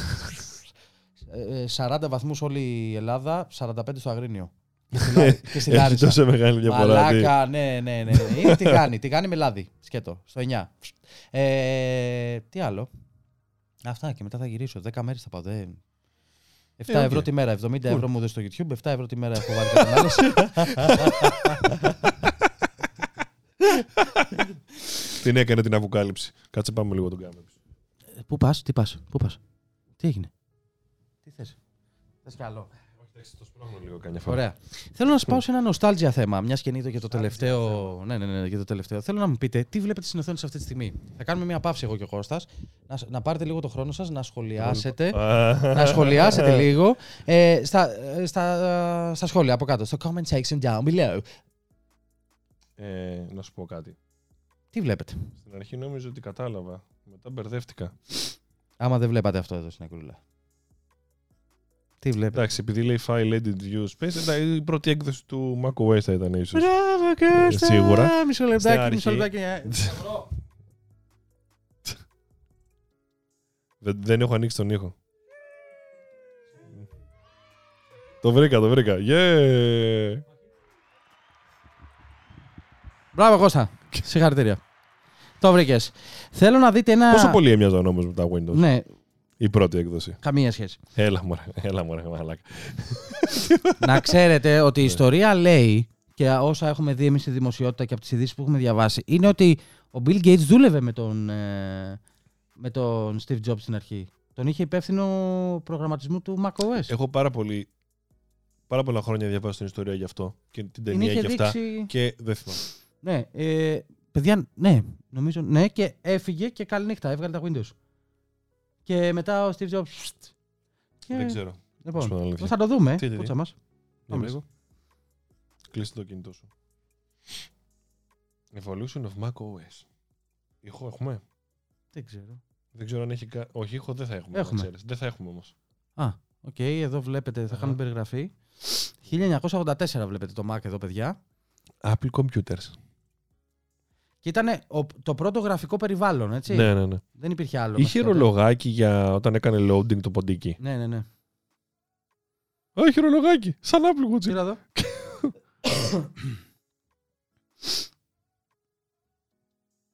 Ε, ε, 40 βαθμούς όλη η Ελλάδα, 45 στο Αγρίνιο. Και στη Λάρι- και στη Έχει Λάρισα. τόσο μεγάλη διαφορά. τι. Μαλάκα, ναι, ναι, ναι. ναι. Είναι τηγάνι, τηγάνι με λάδι. Σκέτο, στο 9. Ε, τι άλλο. Αυτά και μετά θα γυρίσω. 10 μέρες θα πάω. Δεν... 7 οκ. ευρώ τη μέρα, 70 ευρώ μου δίνει στο YouTube, 7 ευρώ τη μέρα έχω βάλει κατανάλωση. [laughs] Την έκανε την αποκάλυψη. Κάτσε πάμε λίγο τον κάμερα. Πού πας, τι πας, πού πας. Τι έγινε. Τι θες. Θες κι άλλο. Το σπρώχνω λίγο καμιά φορά. Ωραία. Θέλω να σα πάω σε ένα νοστάλτζια θέμα, μιας και είναι ήδη και το τελευταίο. Ναι, ναι, ναι, για το τελευταίο. Θέλω να μου πείτε τι βλέπετε στην οθόνη σε αυτή τη στιγμή; Θα κάνουμε μια παύση εγώ και ο Κώστας, να, σ- να πάρετε λίγο το χρόνο σας, να σχολιάσετε. να σχολιάσετε λίγο ε, στα, ε, στα, στα σχόλια από κάτω, στο comment section down below. Ε, να σου πω κάτι. Τι βλέπετε; Στην αρχή νόμιζα ότι κατάλαβα. Μετά μπερδεύτηκα. Άμα δεν βλέπατε αυτό εδώ στην ακρούλα. Τι βλέπετε. Εντάξει, επειδή λέει file edit view space, εντάξει, η πρώτη έκδοση του macOS θα ήταν ίσως. Μπράβο, Κώστα! σίγουρα. Μισό Στην λεπτάκι, αρχή. μισό λεπτάκι. ε. Δεν, δεν έχω ανοίξει τον ήχο. Το βρήκα, το βρήκα. Yeah! Μπράβο, Κώστα. Συγχαρητήρια. Το βρήκες. Θέλω να δείτε ένα. Πόσο πολύ έμοιαζαν όμως με τα Windows; Ναι, Η πρώτη έκδοση. καμία σχέση. Έλα μωρέ, έλα μωρέ, μαλάκα. [laughs] να ξέρετε ότι η Ναι. ιστορία λέει και όσα έχουμε δει εμείς στη δημοσιότητα και από τις ειδήσεις που έχουμε διαβάσει είναι ότι ο Bill Gates δούλευε με τον, ε, με τον Steve Jobs στην αρχή. Τον είχε υπεύθυνο προγραμματισμού του macOS. Έχω πάρα, πολύ, πάρα πολλά χρόνια διαβάσει την ιστορία γι' αυτό και την Την ταινία είχε και αυτά. δείξει. Και δεν θυμάμαι. Ναι, ε, παιδιά, ναι, νομίζω, ναι, και έφυγε και καληνύχτα, έβγαλε τα Windows. Και μετά ο Steve Jobs. Και, Δεν ξέρω. Λοιπόν, Ας πω την αλήθεια. θα το δούμε. Τι, τι, τι. Κούτσα μας. Πάμε Για λίγο. Κλείστε το κινητό σου. Evolution of Mac OS. Ήχο έχουμε; Δεν ξέρω. Δεν ξέρω αν έχει. κα- Όχι, ήχο δεν θα έχουμε. Έχουμε. να ξέρεις. Δεν θα έχουμε όμως. Α, οκ, εδώ βλέπετε, θα Αχα. κάνουμε περιγραφή. 1984 βλέπετε το Mac εδώ, παιδιά. Apple Computers. Και ήταν το πρώτο γραφικό περιβάλλον, έτσι. Ναι, ναι, ναι. Δεν υπήρχε άλλο. Είχε μέχρι τότε. ρολογάκι για όταν έκανε loading το ποντίκι. Ναι, ναι, ναι. Όχι, ρολογάκι. Σαν Apple Watch. Κοίτα εδώ. [coughs]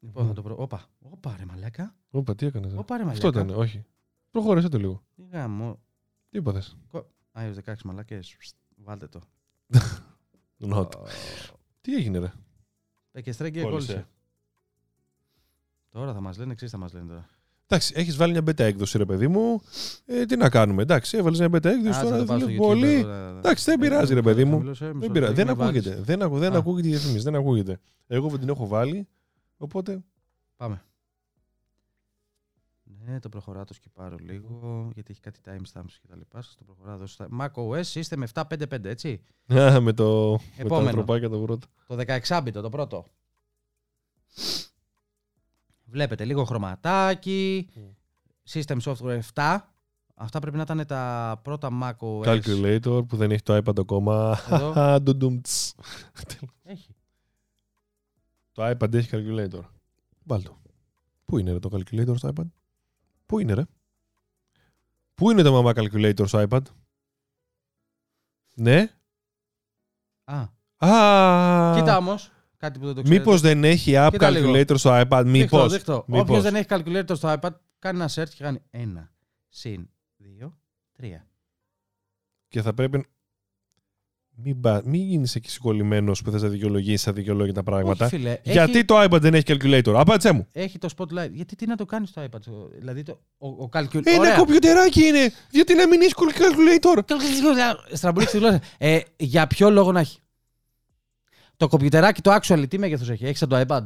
λοιπόν, θα το προ... Όπα, όπα ρε μαλάκα. Όπα, τι έκανες. Όπα ρε Αυτό μαλάκα. ήταν, όχι. Προχώρησε το λίγο. Τι γάμο. Τι είπατε; iOS 16 μαλάκες. Βάλτε το. [laughs] Not. Τι έγινε, ρε; Ε, και στρέγγε Κόλλησε. Κόλλησε. Τώρα θα μας λένε, εξής θα μας λένε τώρα. Εντάξει, έχεις βάλει μια beta έκδοση, ρε παιδί μου. Ε, τι να κάνουμε. Εντάξει, έβαλες μια beta έκδοση. Άτσε, Τώρα το πάω στο δουλεύει YouTube πολύ. εδώ, ναι, ναι. Εντάξει, δεν Ε, πειράζει, ρε παιδί μου. χαμηλώσε, μισό Δεν, πειράζει. λεπτό, δεν με βάλεις. ακούγεται. Δεν, ακου, δεν Α. ακούγεται η διαφήμιση. Δεν ακούγεται. Εγώ δεν την έχω βάλει. Οπότε. Πάμε. Ναι, το προχωράω το σκυπάρω λίγο, γιατί έχει κάτι timestamps και τα λοιπά. Σας το προχωράω εδώ. στα- Mac OS είστε με 755, έτσι. Α, με, το, με τα Επόμενο. ανθρωπάκια το πρώτο. Το 16 το πρώτο. Βλέπετε λίγο χρωματάκι. System Software 7. Αυτά πρέπει να ήταν τα πρώτα Mac OS. Calculator που δεν έχει το iPad ακόμα. Εδώ. [laughs] Ντουντουμ, τς. Έχει. το iPad έχει calculator. Βάλτο. Πού είναι ρε, το calculator στο iPad? Πού είναι ρε; Πού είναι το μαμά calculator στο iPad? Ναι. Α, Α, κοίτα όμως. Κάτι που δεν το ξέρετε. Μήπως δεν έχει app Κοίτα λίγο. calculator στο iPad, Δείχτω, μήπως; δείχτω. μήπως; Όποιος δεν έχει calculator στο iPad, κάνει ένα search και κάνει 1 συν 2, 3. Και θα πρέπει. Μην, πα... μην γίνεις εκεί σηκωλημένο που θες να δικαιολογήσεις αδικαιολόγητα πράγματα. Όχι, φίλε. Γιατί έχει, το iPad δεν έχει calculator; Απάντησέ μου. έχει το spotlight. Γιατί τι να το κάνεις στο iPad; το- Δηλαδή το, ο, ο calculator. Ένα κομπιουτεράκι είναι. Γιατί να μην έχεις calculator; Στραμπούλη στη γλώσσα. Ε, για ποιο λόγο να έχει; Το κομπιουτεράκι το actual τι μέγεθος έχει. Έχεις σαν το iPad;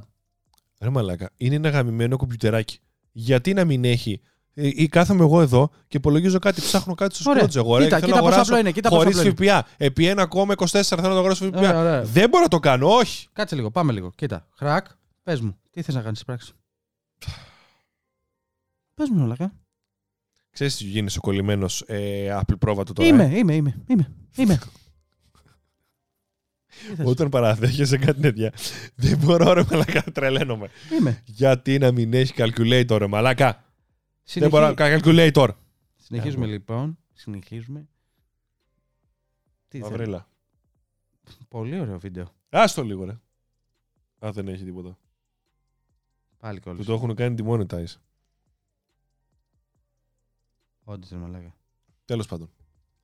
Ρε μαλάκα, είναι ένα γαμημένο κομπιουτεράκι. Γιατί να μην έχει; Ε, Ή κάθομαι εγώ εδώ και υπολογίζω κάτι, ψάχνω κάτι στο Ωραία. σκότζ εγώ. ρε, Κοίτα, και θέλω κοίτα να πόσο αγοράσω απλό είναι. Κοίτα πόσο χωρίς απλό είναι. ΦΠΑ. Επί 1,24 θέλω να το αγοράσω ΦΠΑ. Ωραία, ωραία. Δεν μπορώ να το κάνω, όχι. Κάτσε λίγο, πάμε λίγο. Κοίτα. Χρακ, πες μου, τι θες να κάνεις στην πράξη; Πες μου, Νολακά. Ξέρεις τι γίνεσαι κολλημένος ε, Apple πρόβατο τώρα. Είμαι, ε; είμαι, είμαι. είμαι, είμαι. Τι θες; Όταν παραδέχεσαι κάτι τέτοια. Δεν μπορώ ρε μαλάκα, τρελαίνομαι. Είμαι. Γιατί να μην έχεις calculator ρε μαλάκα; Δεν Συνεχί- μπορώ να κάνω calculator. Συνεχίζουμε Ναι. λοιπόν. Συνεχίζουμε. Τι θέλεις; Μαυρίλα. Πολύ ωραίο βίντεο. Άστο λίγο ρε. Α, δεν έχει τίποτα. Πάλι Που κόλλησε. το έχουν κάνει demonetize. Όντως δεν μαλάκα. Τέλος πάντων.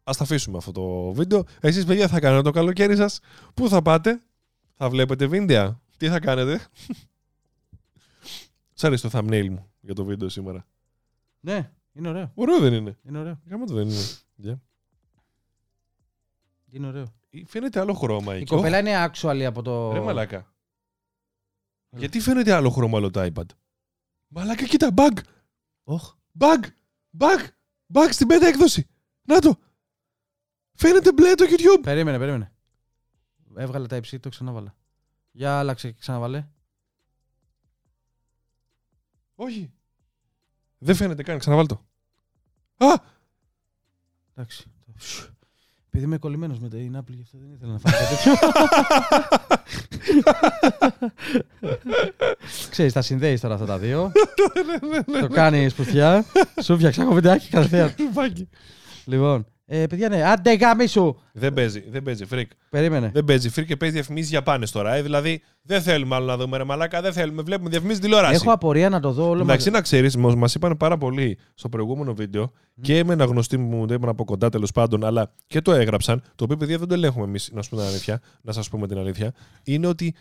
Α τα αφήσουμε αυτό το βίντεο. Εσείς, παιδιά, θα κάνετε το καλοκαίρι σας. Πού θα πάτε, θα βλέπετε βίντεο. Τι θα κάνετε; [laughs] Σ' αρέσει το thumbnail μου για το βίντεο σήμερα. Ναι, είναι ωραίο. Ωραίο δεν είναι. Είναι ωραίο. Γάμο το δεν είναι. Yeah. Είναι ωραίο. Φαίνεται άλλο χρώμα Η εκεί. κοπέλα είναι actually από το. Ρε μαλάκα. Γιατί φαίνεται άλλο χρώμα άλλο το iPad; Μαλάκα, κοίτα, bug. Οχ. Bug. Bug. Bug στην πέντε έκδοση. Να το. Φαίνεται μπλε το YouTube. Περίμενε, περίμενε. Έβγαλε τα υψί, το ξαναβάλα. Για άλλαξε και ξαναβάλε. Όχι. Δεν φαίνεται καν. Ξαναβάλ το. Α! Εντάξει. Επειδή είμαι κολλημένος με την Apple, γι' αυτό δεν ήθελα να φάω κάτι τέτοιο. Ξέρεις, τα συνδέεις τώρα αυτά τα δύο. [laughs] το κάνεις σπουθιά. Σου φτιάξα έχω βιντεάκι κατευθείαν. Ρουφάκι. λοιπόν, ε, παιδιά, ναι, άντε γάμισου. Δεν παίζει, δεν παίζει, φρικ. Περίμενε. Δεν παίζει, φρικ και παίζει διαφημίσεις για πάνες τώρα. Ε. Δηλαδή, δεν θέλουμε άλλο να δούμε ρε μαλάκα, δεν θέλουμε. Βλέπουμε διαφημίσεις τηλεόραση. Έχω απορία να το δω όλο Εντάξει, μαζί. να ξέρεις, μας είπαν πάρα πολύ στο προηγούμενο βίντεο και με ένα γνωστή μου, δεν ήμουν από κοντά τέλος πάντων, αλλά και το έγραψαν. Το οποίο παιδιά δεν το ελέγχουμε εμείς, να σου πούμε την αλήθεια. Να σας πούμε την αλήθεια. Είναι ότι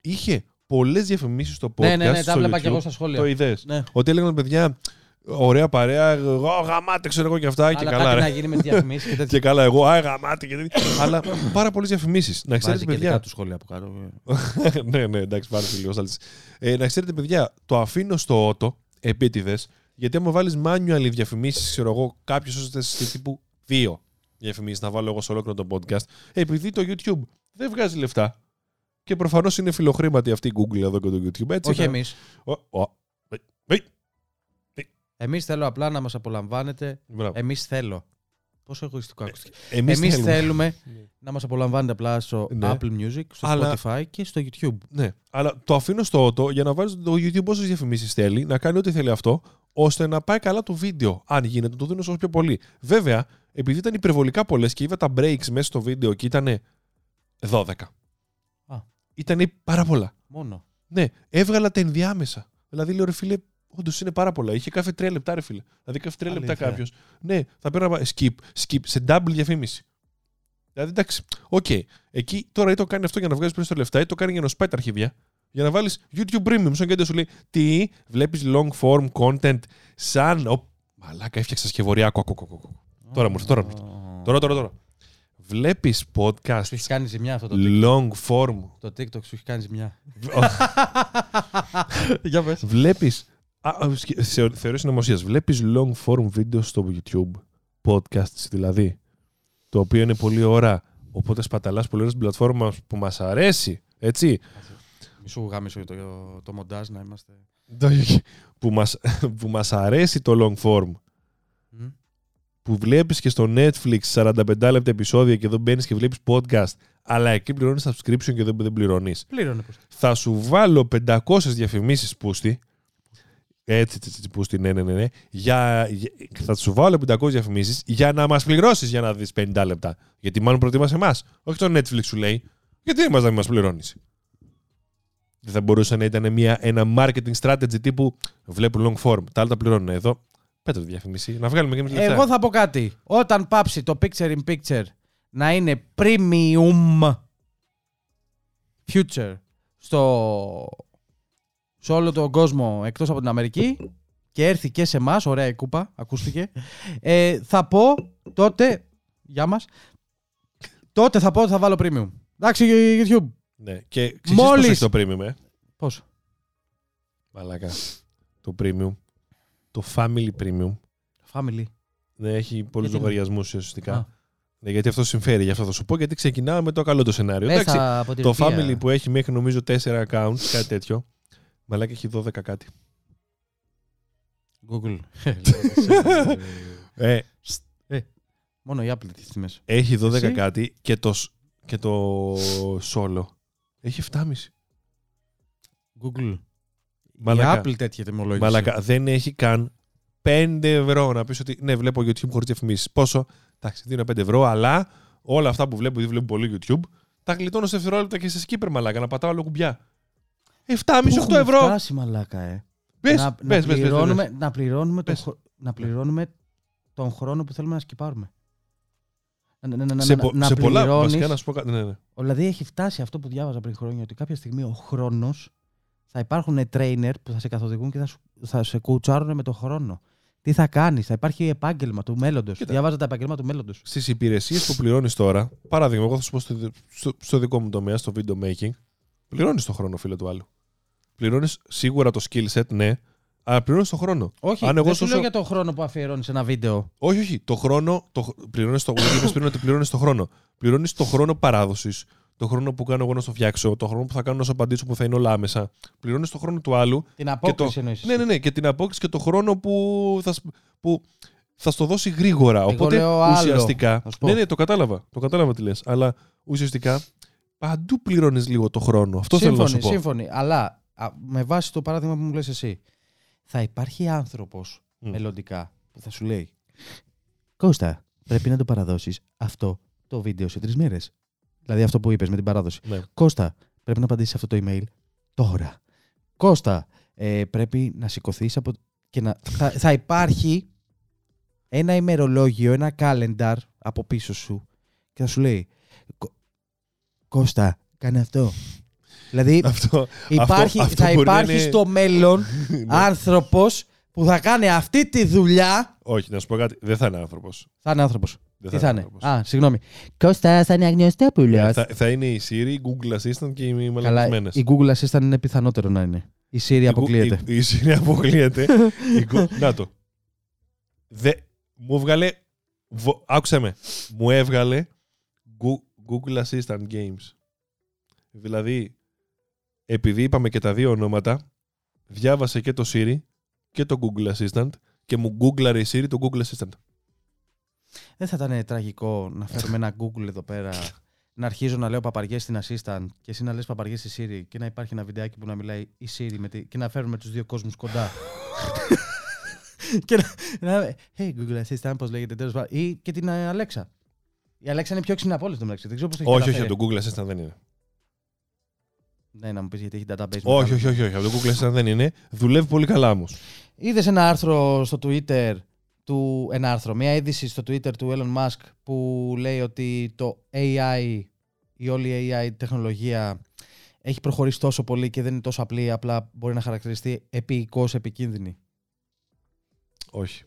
είχε πολλές διαφημίσεις στο podcast. Ναι, ναι, ναι, τα στο βλέπα και YouTube. εγώ στα σχόλια. Το είδες. Ναι. Ότι έλεγαν παιδιά, ωραία παρέα, εγώ γαμάτε, ξέρω εγώ και αυτά. και Αλλά καλά, κάτι ρε. να γίνει με τις διαφημίσεις και [laughs] τέτοια. Και καλά, εγώ, α, γαμάτε και τέτοια. Αλλά πάρα πολλές διαφημίσεις. Να ξέρετε, Βάζει και δικά παιδιά. του σχόλια από κάτω. [laughs] ναι, ναι, εντάξει, πάρα λίγο σάλτης. Ε, να ξέρετε, παιδιά, το αφήνω στο ότο, επίτηδες, γιατί άμα βάλεις manual διαφημίσεις, ξέρω εγώ, κάποιος ώστε σε τύπου δύο διαφημίσεις να βάλω εγώ σε ολόκληρο το podcast, επειδή το YouTube δεν βγάζει λεφτά. Και προφανώς είναι φιλοχρήματη αυτή η Google εδώ και το YouTube. Έτσι, Όχι να- εμείς. Ο, ο, ε, ε, Εμείς θέλω απλά να μας απολαμβάνετε. μπράβο. Εμείς θέλω. Πόσο εγωιστικό ακούστηκε. Εμείς Εμείς θέλουμε. θέλουμε να μας απολαμβάνετε απλά στο Ναι. Apple Music, στο Αλλά- Spotify και στο YouTube. Ναι, αλλά το αφήνω στο ότο για να βάλει το YouTube όσες διαφημίσεις θέλει, να κάνει ό,τι θέλει αυτό, ώστε να πάει καλά το βίντεο. Αν γίνεται, το δίνω όσο πιο πολύ. Βέβαια, επειδή ήταν υπερβολικά πολλές και είδα τα breaks μέσα στο βίντεο και ήταν 12. Α. Ήταν πάρα πολλά. Μόνο. Ναι, έβγαλα τα ενδιάμεσα. Δηλαδή, λέω ρε φίλε, όντως είναι πάρα πολλά. Είχε κάθε τρία λεπτά, ρε φίλε. Δηλαδή, κάθε τρία λεπτά Αλήθεια. κάποιος. Ναι, θα πρέπει να πάει skip, skip, σε double διαφήμιση. Δηλαδή, εντάξει, οκ. Εκεί τώρα ή το κάνει αυτό για να βγάζεις περισσότερα λεφτά, ή το κάνει για να σπάει τα αρχίδια. Για να βάλεις YouTube Premium. Σαν και δεν σου λέει τι, βλέπεις long form content σαν. Ο... Μαλάκα, έφτιαξα σκευωρία. Κο, κο, κο, κο, κο. Τώρα μου ήρθε, τώρα μου ήρθε. Τώρα, τώρα, τώρα. Βλέπεις podcast Σου έχει κάνει ζημιά αυτό το TikTok. long form. Το TikTok σου έχει κάνει ζημιά. [laughs] Για πες. Βλέπεις. Θεωρείς συνωμοσίας. Βλέπεις long form βίντεο στο YouTube. Podcasts δηλαδή. Το οποίο είναι πολλή ώρα. Οπότε σπαταλάς πολύ ώρα στην πλατφόρμα που μας αρέσει. Έτσι. Μη σου γάμισο το, το μοντάζ να είμαστε. που, μας, που μας αρέσει το long form. Μμ. Που βλέπεις και στο Netflix 45 λεπτά επεισόδια και εδώ μπαίνεις και βλέπεις podcast. Αλλά εκεί πληρώνεις subscription και εδώ δεν πληρώνεις. Πλήρωνε πως. θα σου βάλω 500 διαφημίσεις πούστη. Έτσι, έτσι, έτσι, πούστη, ναι, ναι, ναι. ναι. Για, για- θα σου βάλω 500 διαφημίσεις για να μας πληρώσεις για να δεις 50 λεπτά. Γιατί μάλλον προτιμάς εμάς. Όχι το Netflix σου λέει. Γιατί εμάς να μην μας πληρώνεις. Δεν θα μπορούσε να ήταν μια, ένα marketing strategy τύπου βλέπω long form. Τα άλλα τα πληρώνουν εδώ. Πέτω τη διαφήμιση. Να βγάλουμε και εμείς λεφτά. Εγώ θα πω κάτι. Όταν πάψει το picture in picture να είναι premium future στο, σε όλο τον κόσμο εκτός από την Αμερική και έρθει και σε εμάς, ωραία η κούπα, ακούστηκε, ε, θα πω τότε, για μας, τότε θα πω ότι θα βάλω premium. Εντάξει, YouTube. Ναι. Και ξέρεις Μόλις- πώς έχεις το premium, ε; Πώς; Μαλάκα. Το premium. Το family premium. Family. Ναι, έχει πολλούς Γιατί; λογαριασμούς ουσιαστικά. Α. Ναι, γιατί αυτό συμφέρει, γι' αυτό θα σου πω. Γιατί ξεκινάμε με το καλό το σενάριο. Εντάξει, Μέσα από την το Τουρκία. family που έχει μέχρι νομίζω 4 accounts, κάτι τέτοιο. Μαλάκα έχει 12 κάτι. Google. [laughs] Ε, Μόνο η Apple τις τιμές. έχει 12 Εσύ; κάτι και το, σ- και το solo έχει 7,5. Google. Μαλάκα. Η Apple τέτοια τιμολόγηση. Μαλάκα, δεν έχει καν 5 ευρώ να πεις ότι ναι, βλέπω YouTube χωρίς διαφημίσεις. Πόσο, εντάξει, δίνω 5 ευρώ, αλλά όλα αυτά που βλέπω, γιατί βλέπω πολύ YouTube, τα γλιτώνω σε δευτερόλεπτα και σε skipper μαλάκα να πατάω άλλο κουμπιά. 7,5-8 Πού έχουμε ευρώ. φτάσει, μαλάκα, ε. Πες, να, πες, να, πες, πες, πες, πληρώνουμε, να, πληρώνουμε τον, Πες. χρο- να πληρώνουμε τον χρόνο που θέλουμε να σκυπάρουμε. να, να, να, σε, να, πο- να σε πολλά. πληρώνεις. Βασικά να σου πω κάτι. Ναι, ναι. Δηλαδή έχει φτάσει αυτό που διάβαζα πριν χρόνια ότι κάποια στιγμή ο χρόνος θα υπάρχουν trainer που θα σε καθοδηγούν και θα, σου, θα σε κουτσάρουν με τον χρόνο. Τι θα κάνεις, θα υπάρχει επάγγελμα του μέλλοντος. Κοίτα. Διάβαζα τα επαγγέλματα του μέλλοντος. Στις υπηρεσίες που πληρώνεις τώρα, παράδειγμα, εγώ θα σου πω στο, στο, στο δικό μου τομέα, στο video making, πληρώνεις το χρόνο, φίλε του άλλου. Πληρώνεις σίγουρα το skill set, ναι, αλλά πληρώνεις το χρόνο. Όχι, Αν εγώ δεν σου σώσω- λέω για τον χρόνο που αφιερώνεις ένα βίντεο. Όχι, όχι. Το χρόνο. Το, πληρώνεις το, είπες πριν ότι πληρώνεις το χρόνο. Πληρώνεις το χρόνο παράδοσης, το χρόνο που κάνω εγώ να στο φτιάξω, το χρόνο που θα κάνω να σου απαντήσω που θα είναι όλα άμεσα. Πληρώνεις το χρόνο του άλλου. Την απόκριση το- εννοείς. Ναι, ναι, ναι. Και την απόκριση και το χρόνο που θα, σ- που θα στο δώσει γρήγορα. Εγώ Οπότε λέω άλλο. ουσιαστικά. Θα σου πω. Ναι, ναι, το κατάλαβα. Το κατάλαβα τι λες. Αλλά ουσιαστικά παντού πληρώνεις λίγο το χρόνο. Αυτό θέλω να σου πω. Σύμφωνοι. Αλλά α, με βάση το παράδειγμα που μου λες εσύ, θα υπάρχει άνθρωπος Μμ. μελλοντικά που θα σου λέει Κώστα, πρέπει να το παραδώσεις αυτό το βίντεο σε τρεις μέρες. Δηλαδή αυτό που είπες με την παράδοση. Ναι. Κώστα, πρέπει να απαντήσεις αυτό το email τώρα. Κώστα, ε, πρέπει να σηκωθείς από. Και να... θα, θα υπάρχει ένα ημερολόγιο, ένα calendar από πίσω σου και θα σου λέει «Κω- Κώστα, κάνε αυτό. Δηλαδή Αυτό, υπάρχει, αυτό θα μπορεί να υπάρχει είναι- στο μέλλον [laughs] ναι. άνθρωπος που θα κάνει αυτή τη δουλειά. Όχι, να σου πω κάτι. Δεν θα είναι άνθρωπος. Θα είναι άνθρωπος. Δεν Τι θα είναι. άνθρωπος. Α, συγγνώμη. Κώστας, θα είναι αγνωστόπουλος. θα, θα είναι η Siri, η Google Assistant και οι Καλά, μαλακισμένες. η Google Assistant είναι πιθανότερο να είναι. Η Siri Η Goo- αποκλείεται. Η, η Siri αποκλείεται. Η Goo- [laughs] Να το. Δε, μου έβγαλε. βο- Άκουσε με. Μου έβγαλε Goo- Google Assistant Games. Δηλαδή, επειδή είπαμε και τα δύο ονόματα, διάβασε και το Siri και το Google Assistant και μου γκούγκλαρε η Siri το Google Assistant. Δεν θα ήταν τραγικό να φέρουμε ένα Google εδώ πέρα, να αρχίζω να λέω παπαριές στην Assistant και εσύ να λες παπαριές στη Siri και να υπάρχει ένα βιντεάκι που να μιλάει η Siri με τη... και να φέρουμε τους δύο κόσμους κοντά. [laughs] και να, να Hey Google Assistant, πώς λέγεται τέλος πάντων. Ή και την ε, Alexa. Η Alexa είναι πιο έξυπνη από όλες το μεταξύ. Δεν ξέρω πώς το έχεις Όχι, όχι, καταφέρει. από το Google Assistant δεν είναι. Ναι, να μου πεις γιατί έχει database. Όχι, μεγάλο. όχι, όχι, όχι. Από το Google Assistant δεν είναι. Δουλεύει πολύ καλά όμως. Είδες ένα άρθρο στο Twitter του. Ένα άρθρο, μια είδηση στο Twitter του Elon Musk που λέει ότι το AI, η όλη AI τεχνολογία έχει προχωρήσει τόσο πολύ και δεν είναι τόσο απλή, απλά μπορεί να χαρακτηριστεί επίοικος επικίνδυνη. Όχι.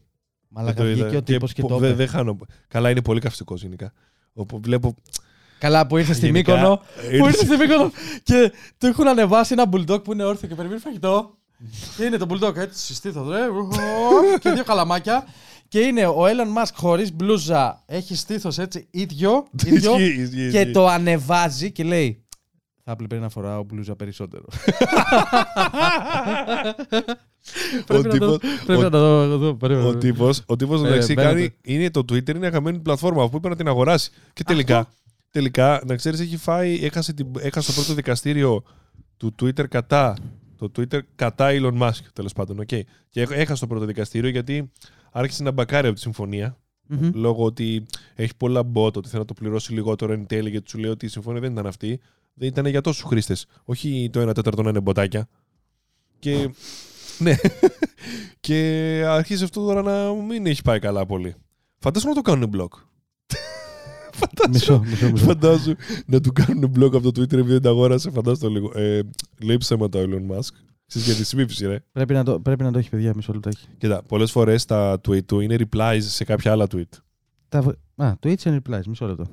Μαλάκα Δεν το βγήκε είδα. ο τύπος και, πο- το δεν- είπε. δεν χάνω. Καλά, είναι πολύ καυστικός γενικά. Όπου βλέπω. Καλά που ήρθες στη γενικά, Μύκονο, που ήρθε- ήρθες στη Μύκονο και του έχουν ανεβάσει ένα bulldog που είναι όρθιο και περιμένει φαγητό. Και είναι το bulldog έτσι συστήθο, ρε, και δύο καλαμάκια. Και είναι ο Elon Musk χωρίς μπλούζα, έχει στήθος έτσι ίδιο, [laughs] ίδιο Ισχύει, ισχύει, και ισχύει. το ανεβάζει και λέει θα έπρεπε να φοράω μπλούζα περισσότερο. [laughs] πρέπει να το, τύπος- πρέπει ο- να το δω εδώ. περίμενε. Ο τύπο, ο τύπος, Ε, εντάξει, μπαίνετε. κάνει, είναι το Twitter, είναι αγαπημένη πλατφόρμα που είπε να την αγοράσει. Και τελικά, τελικά να ξέρεις, έχει φάει, έχασε, την, έχασε το πρώτο δικαστήριο του Twitter κατά. Το Twitter κατά Elon Musk, τέλος πάντων. Okay. Και έχ- έχασε το πρώτο δικαστήριο γιατί άρχισε να μπακάρει από τη συμφωνία. Μμμ. Λόγω ότι έχει πολλά bot, ότι θέλει να το πληρώσει λιγότερο εν τέλει, γιατί σου λέει ότι η συμφωνία δεν ήταν αυτή. Δεν ήταν για τόσους χρήστες. Όχι το 1 τέταρτο να είναι μποτάκια. Και. ναι. [laughs] και αρχίζει αυτό τώρα να μην έχει πάει καλά πολύ. Φαντάσου να το κάνουν blog. Μισό, μισό, μισό. Φαντάσου να του κάνουν blog από το Twitter επειδή δεν τα αγόρασε. Φαντάσου το λίγο. Ε, λέει ψέματα ο Elon Musk. Ξέρεις για τη σύμφυση, ρε. Πρέπει να, το, πρέπει να το έχει παιδιά, μισό λεπτάκι. Κοίτα, πολλές φορές τα tweet του είναι replies σε κάποια άλλα tweet. Τα... β- Α, το It's and Replies, μισό λεπτό.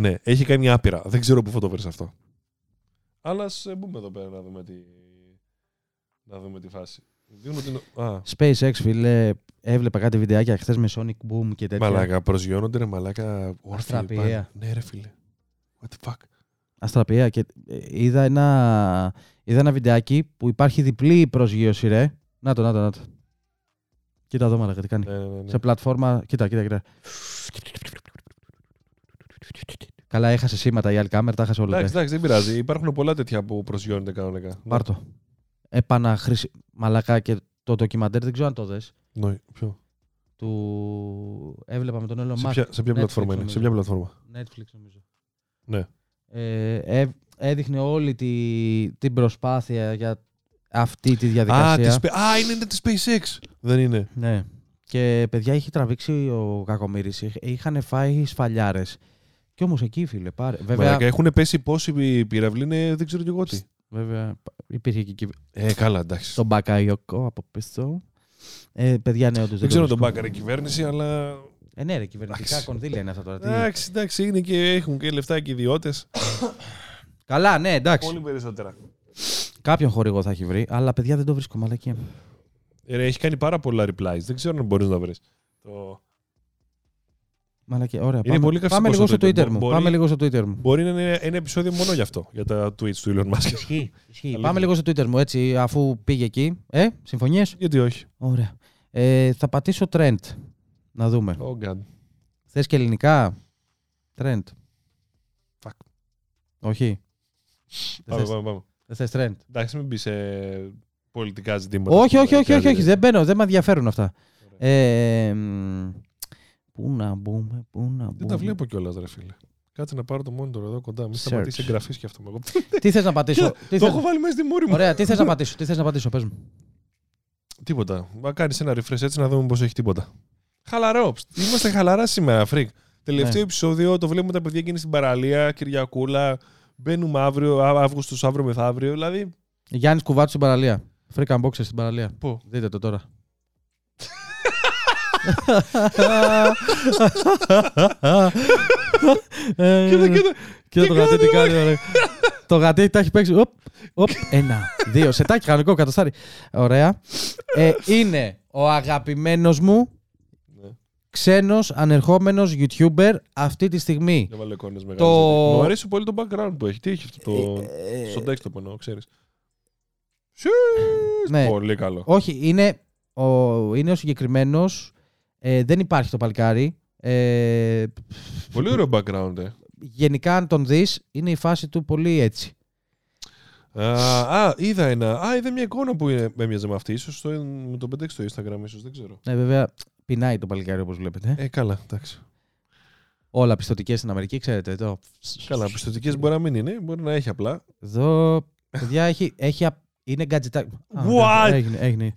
Ναι, έχει κάνει άπειρα. Δεν ξέρω πού θα το βρει αυτό. Αλλά ας ε, μπούμε εδώ πέρα να δούμε τη, να δούμε τη φάση. Δίνω την... Α, SpaceX, φίλε, έβλεπα κάτι βιντεάκια χθες με Sonic Boom και τέτοια. μαλάκα, προσγειώνονται ρε μαλάκα όρθιοι Αστραπιαία. πάνε. Ναι ρε φίλε. What the fuck; Αστραπιαία και ε, είδα ένα, είδα ένα βιντεάκι που υπάρχει διπλή προσγείωση, ρε. Να το, να το, να το. Κοίτα εδώ, μαλάκα, τι κάνει. Ναι, ναι, ναι. Σε πλατφόρμα, κοίτα, κοίτα, κοίτα. Καλά, έχασε σήματα η άλλη κάμερα, τα έχασε όλα. Εντάξει, εντάξει, δεν πειράζει. Υπάρχουν πολλά τέτοια που προσγειώνονται κανονικά. Πάρ' το. Επαναχρησι... Μαλακά και το ντοκιμαντέρ, δεν ξέρω αν το δες. Ναι, ποιο; Του... Έβλεπα με τον Elon Σε Musk. ποια, σε ποια Netflix, πλατφόρμα είναι; Σε νομίζω. ποια πλατφόρμα; Netflix νομίζω. Ναι. Ε, ε, έδειχνε όλη τη, την προσπάθεια για αυτή τη Α, διαδικασία. τη, Spa- Α, είναι, είναι τη SpaceX. Δεν είναι. Ναι. Και παιδιά είχε τραβήξει ο Κακομήρης. Είχ- Είχαν φάει σφαλιάρες. Και όμως εκεί, φίλε, πάρε. Βέβαια, Μαλάκα, έχουν πέσει πόσοι πυραυλοί είναι, δεν ξέρω κι εγώ τι. Βέβαια υπήρχε και εκεί Ε, καλά, εντάξει. τον Μπακαϊοκό από πίσω. Ε, παιδιά, ναι, όντως Δεν ξέρω το τον βρίσκω. μπάκαρε η κυβέρνηση, αλλά. Ε, ναι, ρε, κυβερνητικά Εντάξει. κονδύλια είναι αυτά τώρα. Τι- Εντάξει, εντάξει, είναι και έχουν και λεφτά και ιδιώτες. [coughs] Καλά, ναι, εντάξει. Πολύ περισσότερα. Κάποιον χορηγό θα έχει βρει, αλλά παιδιά δεν το βρίσκω μαλακία. Ε, ρε, έχει κάνει πάρα πολλά replies. Δεν ξέρω αν μπορείς να βρεις. Το... Μαλακία. Ωραία. Είναι πάμε, πολύ πάμε καυσικό λίγο στο στο Twitter. Twitter μου. Μπορεί- Πάμε λίγο στο Twitter μου. Μπορεί να είναι ένα επεισόδιο μόνο γι' αυτό, για τα tweets του Elon Musk. Ισχύει. ισχύει. Αλήθεια. Πάμε λίγο στο Twitter μου, έτσι, αφού πήγε εκεί. Ε, συμφωνίες; Γιατί όχι. Ωραία. Ε, θα πατήσω trend. Να δούμε. Oh God. Θες και ελληνικά; Trend. Fuck. Όχι. Δεν Πάμε, θες, πάμε, πάμε. δεν θες trend. Εντάξει, μην μπεις σε πολιτικά ζητήματα. Όχι, όχι, όχι, όχι, Κάτι- όχι, δεν μπαίνω, δεν με ενδιαφέρουν αυτά. Ε, μ, πού να μπούμε, πού να μπούμε. Δεν τα βλέπω κιόλας, ρε φίλε. Κάτσε να πάρω το monitor εδώ κοντά. Μην Search. σταματήσει εγγραφής και αυτό. με εγώ. [laughs] Τι θες να πατήσω; [laughs] τι Το θες... έχω βάλει μέσα στη μούρη μου. Ωραία, τι θες να πατήσω, τι θες να πατήσω, πες μου. Τίποτα. Μα κάνεις ένα refresh έτσι να δούμε πώς έχει τίποτα. Χαλαρό. Είμαστε χαλαρά σήμερα, freak. Τελευταίο Ναι. επεισόδιο το βλέπουμε τα παιδιά και είναι στην παραλία, Κυριακούλα. Μπαίνουμε αύριο, Α- Αύγουστος, αύριο μεθαύριο. Δηλαδή. Γιάννης Κουβάτσου στην παραλία. Freak unboxer στην παραλία. Πού; Δείτε το τώρα. [laughs] Ε, Κοίτα, κοίτα. Κοίτα το τι γατί τι κάνει, κάνει. ωραία. Το γατί τα έχει παίξει. Οπ, οπ, ένα, δύο. Σετάκι κανονικό κατοστάρι. Ωραία. Ε, είναι ο αγαπημένος μου Ναι. ξένος ανερχόμενος YouTuber αυτή τη στιγμή. Για βάλε εικόνες μεγάλες. Το- γιατί Μου αρέσει πολύ το background που έχει. Τι έχει αυτό το. Ε, Στο desktop εννοώ, ξέρεις. ναι. Πολύ καλό. Όχι, είναι ο, είναι ο συγκεκριμένος. Ε, δεν υπάρχει το παλικάρι. Ε, Πολύ ωραίο background, ε. γενικά, αν τον δεις, είναι η φάση του πολύ έτσι. Α, α, είδα ένα. Α, είδα μια εικόνα που είναι, έμοιαζε με αυτή. Ίσως το, με το πεντέξι στο Instagram, ίσως, δεν ξέρω. Ναι, βέβαια, πεινάει το παλικάρι όπως βλέπετε. Ε, καλά, εντάξει. Όλα πιστοτικές στην Αμερική, ξέρετε. Εδώ, Καλά, πιστοτικές μπορεί να μην είναι, μπορεί να έχει απλά. εδώ παιδιά, έχει, έχει, απ- είναι γκατζετάκι. Α, What? Έγινε, έγινε.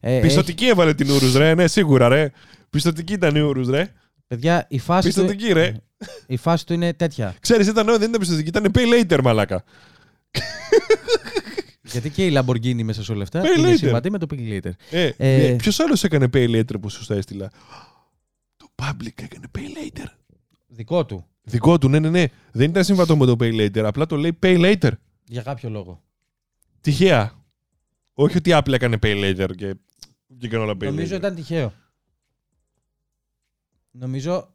Ε, Πιστοτική έβαλε την ούρους, ρε, ναι, σίγουρα, ρε. Πιστοτική ήταν η ούρου, ρε. έχει- παιδιά, η φάση, του, Πιστοτική, ρε. η φάση του είναι τέτοια. Ξέρεις, ήταν, δεν ήταν πιστοτική, ήταν pay later, μαλάκα. Γιατί και η Lamborghini μέσα σε όλα αυτά Pay είναι later. συμβατή με το Pig Later. Ε, Ε, ε, Ποιος άλλος έκανε pay later που σωστά έστειλα; Το Public έκανε pay later. Δικό του. Δικό του, ναι, ναι, ναι. Δεν ήταν συμβατό με το pay later, απλά το λέει pay later. Για κάποιο λόγο. Τυχαία. Όχι ότι απλά έκανε pay later και βγήκαν όλα pay Νομίζω later. ήταν τυχαίο. Νομίζω.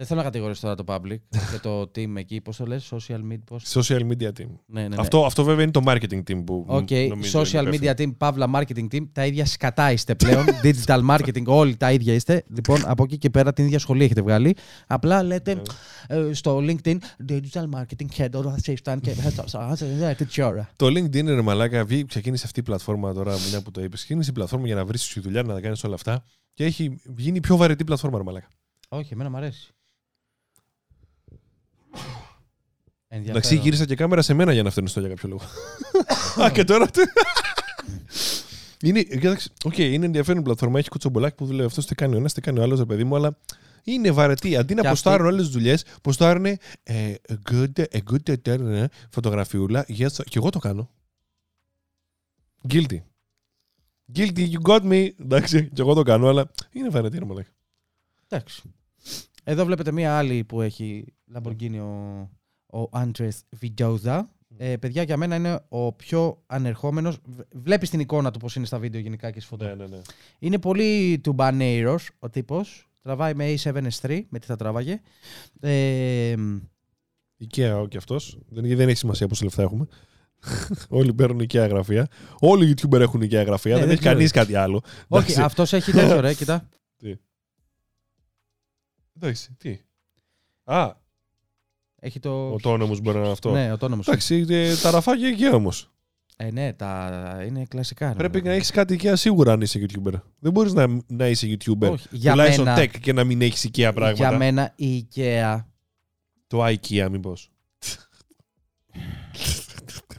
Δεν θέλω να κατηγορήσω τώρα το Public [laughs] και το team εκεί. Πώς το λες, social media. Πώς... Social media team. Ναι, ναι, ναι. Αυτό, αυτό βέβαια είναι το marketing team που Οκ, νομίζω social είναι media team, παύλα marketing team, τα ίδια σκατά είστε πλέον. [laughs] Digital marketing, όλοι τα ίδια είστε. Λοιπόν, από εκεί και πέρα την ίδια σχολή έχετε βγάλει. Απλά λέτε Ναι. ε, στο LinkedIn digital marketing head of assistant και τέτοια ώρα. Το LinkedIn ρε μαλάκα, βγει- ξεκίνησε αυτή η πλατφόρμα τώρα, μια που το είπες. Ξεκίνησε η πλατφόρμα για να βρει τη δουλειά, να κάνεις όλα αυτά. Και έχει γίνει η πιο βαρετή πλατφόρμα, ρε μαλάκα. Όχι, εμένα μου αρέσει. Εντάξει, Ενδιαφέρον. γύρισα και κάμερα σε μένα για να φταίνω στο για κάποιο λόγο. [laughs] Α, και τώρα. τι- είναι, κοίταξε, οκ, είναι ενδιαφέρον η πλατφόρμα. Έχει κουτσομπολάκι που δουλεύει αυτός, τι κάνει ο ένας, τι κάνει ο άλλος, ρε παιδί μου, αλλά είναι βαρετή. Αντί να Και ποστάρουν αυτή- όλες τις δουλειές, ποστάρουν ε, a good, a good turn, ε, φωτογραφιούλα. Yes, και εγώ το κάνω. Guilty. Guilty, you got me. Εντάξει, και εγώ το κάνω, αλλά είναι βαρετή, ρε μαλάκα. Εντάξει. Εδώ βλέπετε μία άλλη που έχει Lamborghini ο, ο Andres Villosa. Ε, παιδιά, για μένα είναι ο πιο ανερχόμενος. Β- Βλέπεις την εικόνα του πώς είναι στα βίντεο γενικά και στις φωτό. Ναι, ναι, ναι. Είναι πολύ τουμπανέιρος ο τύπος. Τραβάει με A7S3, με τι θα τράβαγε. Ε, IKEA και αυτός. Δεν, δεν έχει σημασία πόσα λεφτά έχουμε. Όλοι παίρνουν IKEA γραφεία. Όλοι οι YouTuber έχουν IKEA γραφεία. Ναι, δεν δεν έχει ξέρω. κανείς κάτι άλλο. όχι, Εντάξει. αυτός έχει τέτοιο ρε, κοίτα. [laughs] Εντάξει, τι. Α, Έχει το... ο τόνομος μπορεί να είναι αυτό. Ναι, ο τόνομος. Εντάξει, ε, τα ραφάκια IKEA όμως. Ε, ναι, τα... είναι κλασικά. ρε, Πρέπει βέβαια. να έχεις κάτι IKEA σίγουρα αν είσαι YouTuber. Δεν μπορείς να, να είσαι YouTuber. Όχι, για Τουλάχιστον μένα, tech και να μην έχεις IKEA πράγματα. για μένα η IKEA Το IKEA, μήπως.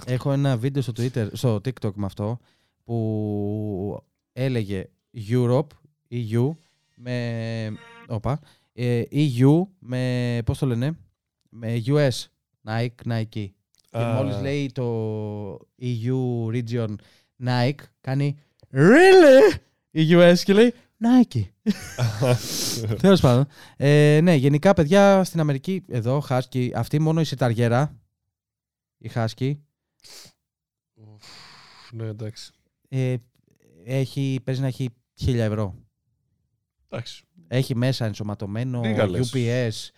Έχω ένα βίντεο στο, Twitter, στο TikTok με αυτό που έλεγε Europe EU με. Όπα. ε, EU με. Πώς το λένε. Με US. Nike, Nike. Και Α. μόλις λέει το EU region Nike, κάνει. Really? Η US και λέει Nike. [laughs] Τέλος πάντων. Ε, ναι, γενικά παιδιά στην Αμερική, εδώ, Husky, αυτή μόνο η σιταριέρα. Η Husky. Ναι, εντάξει. Ε, έχει, παίζει να έχει 1000 ευρώ. εντάξει. Έχει μέσα ενσωματωμένο Λίγα λες. UPS.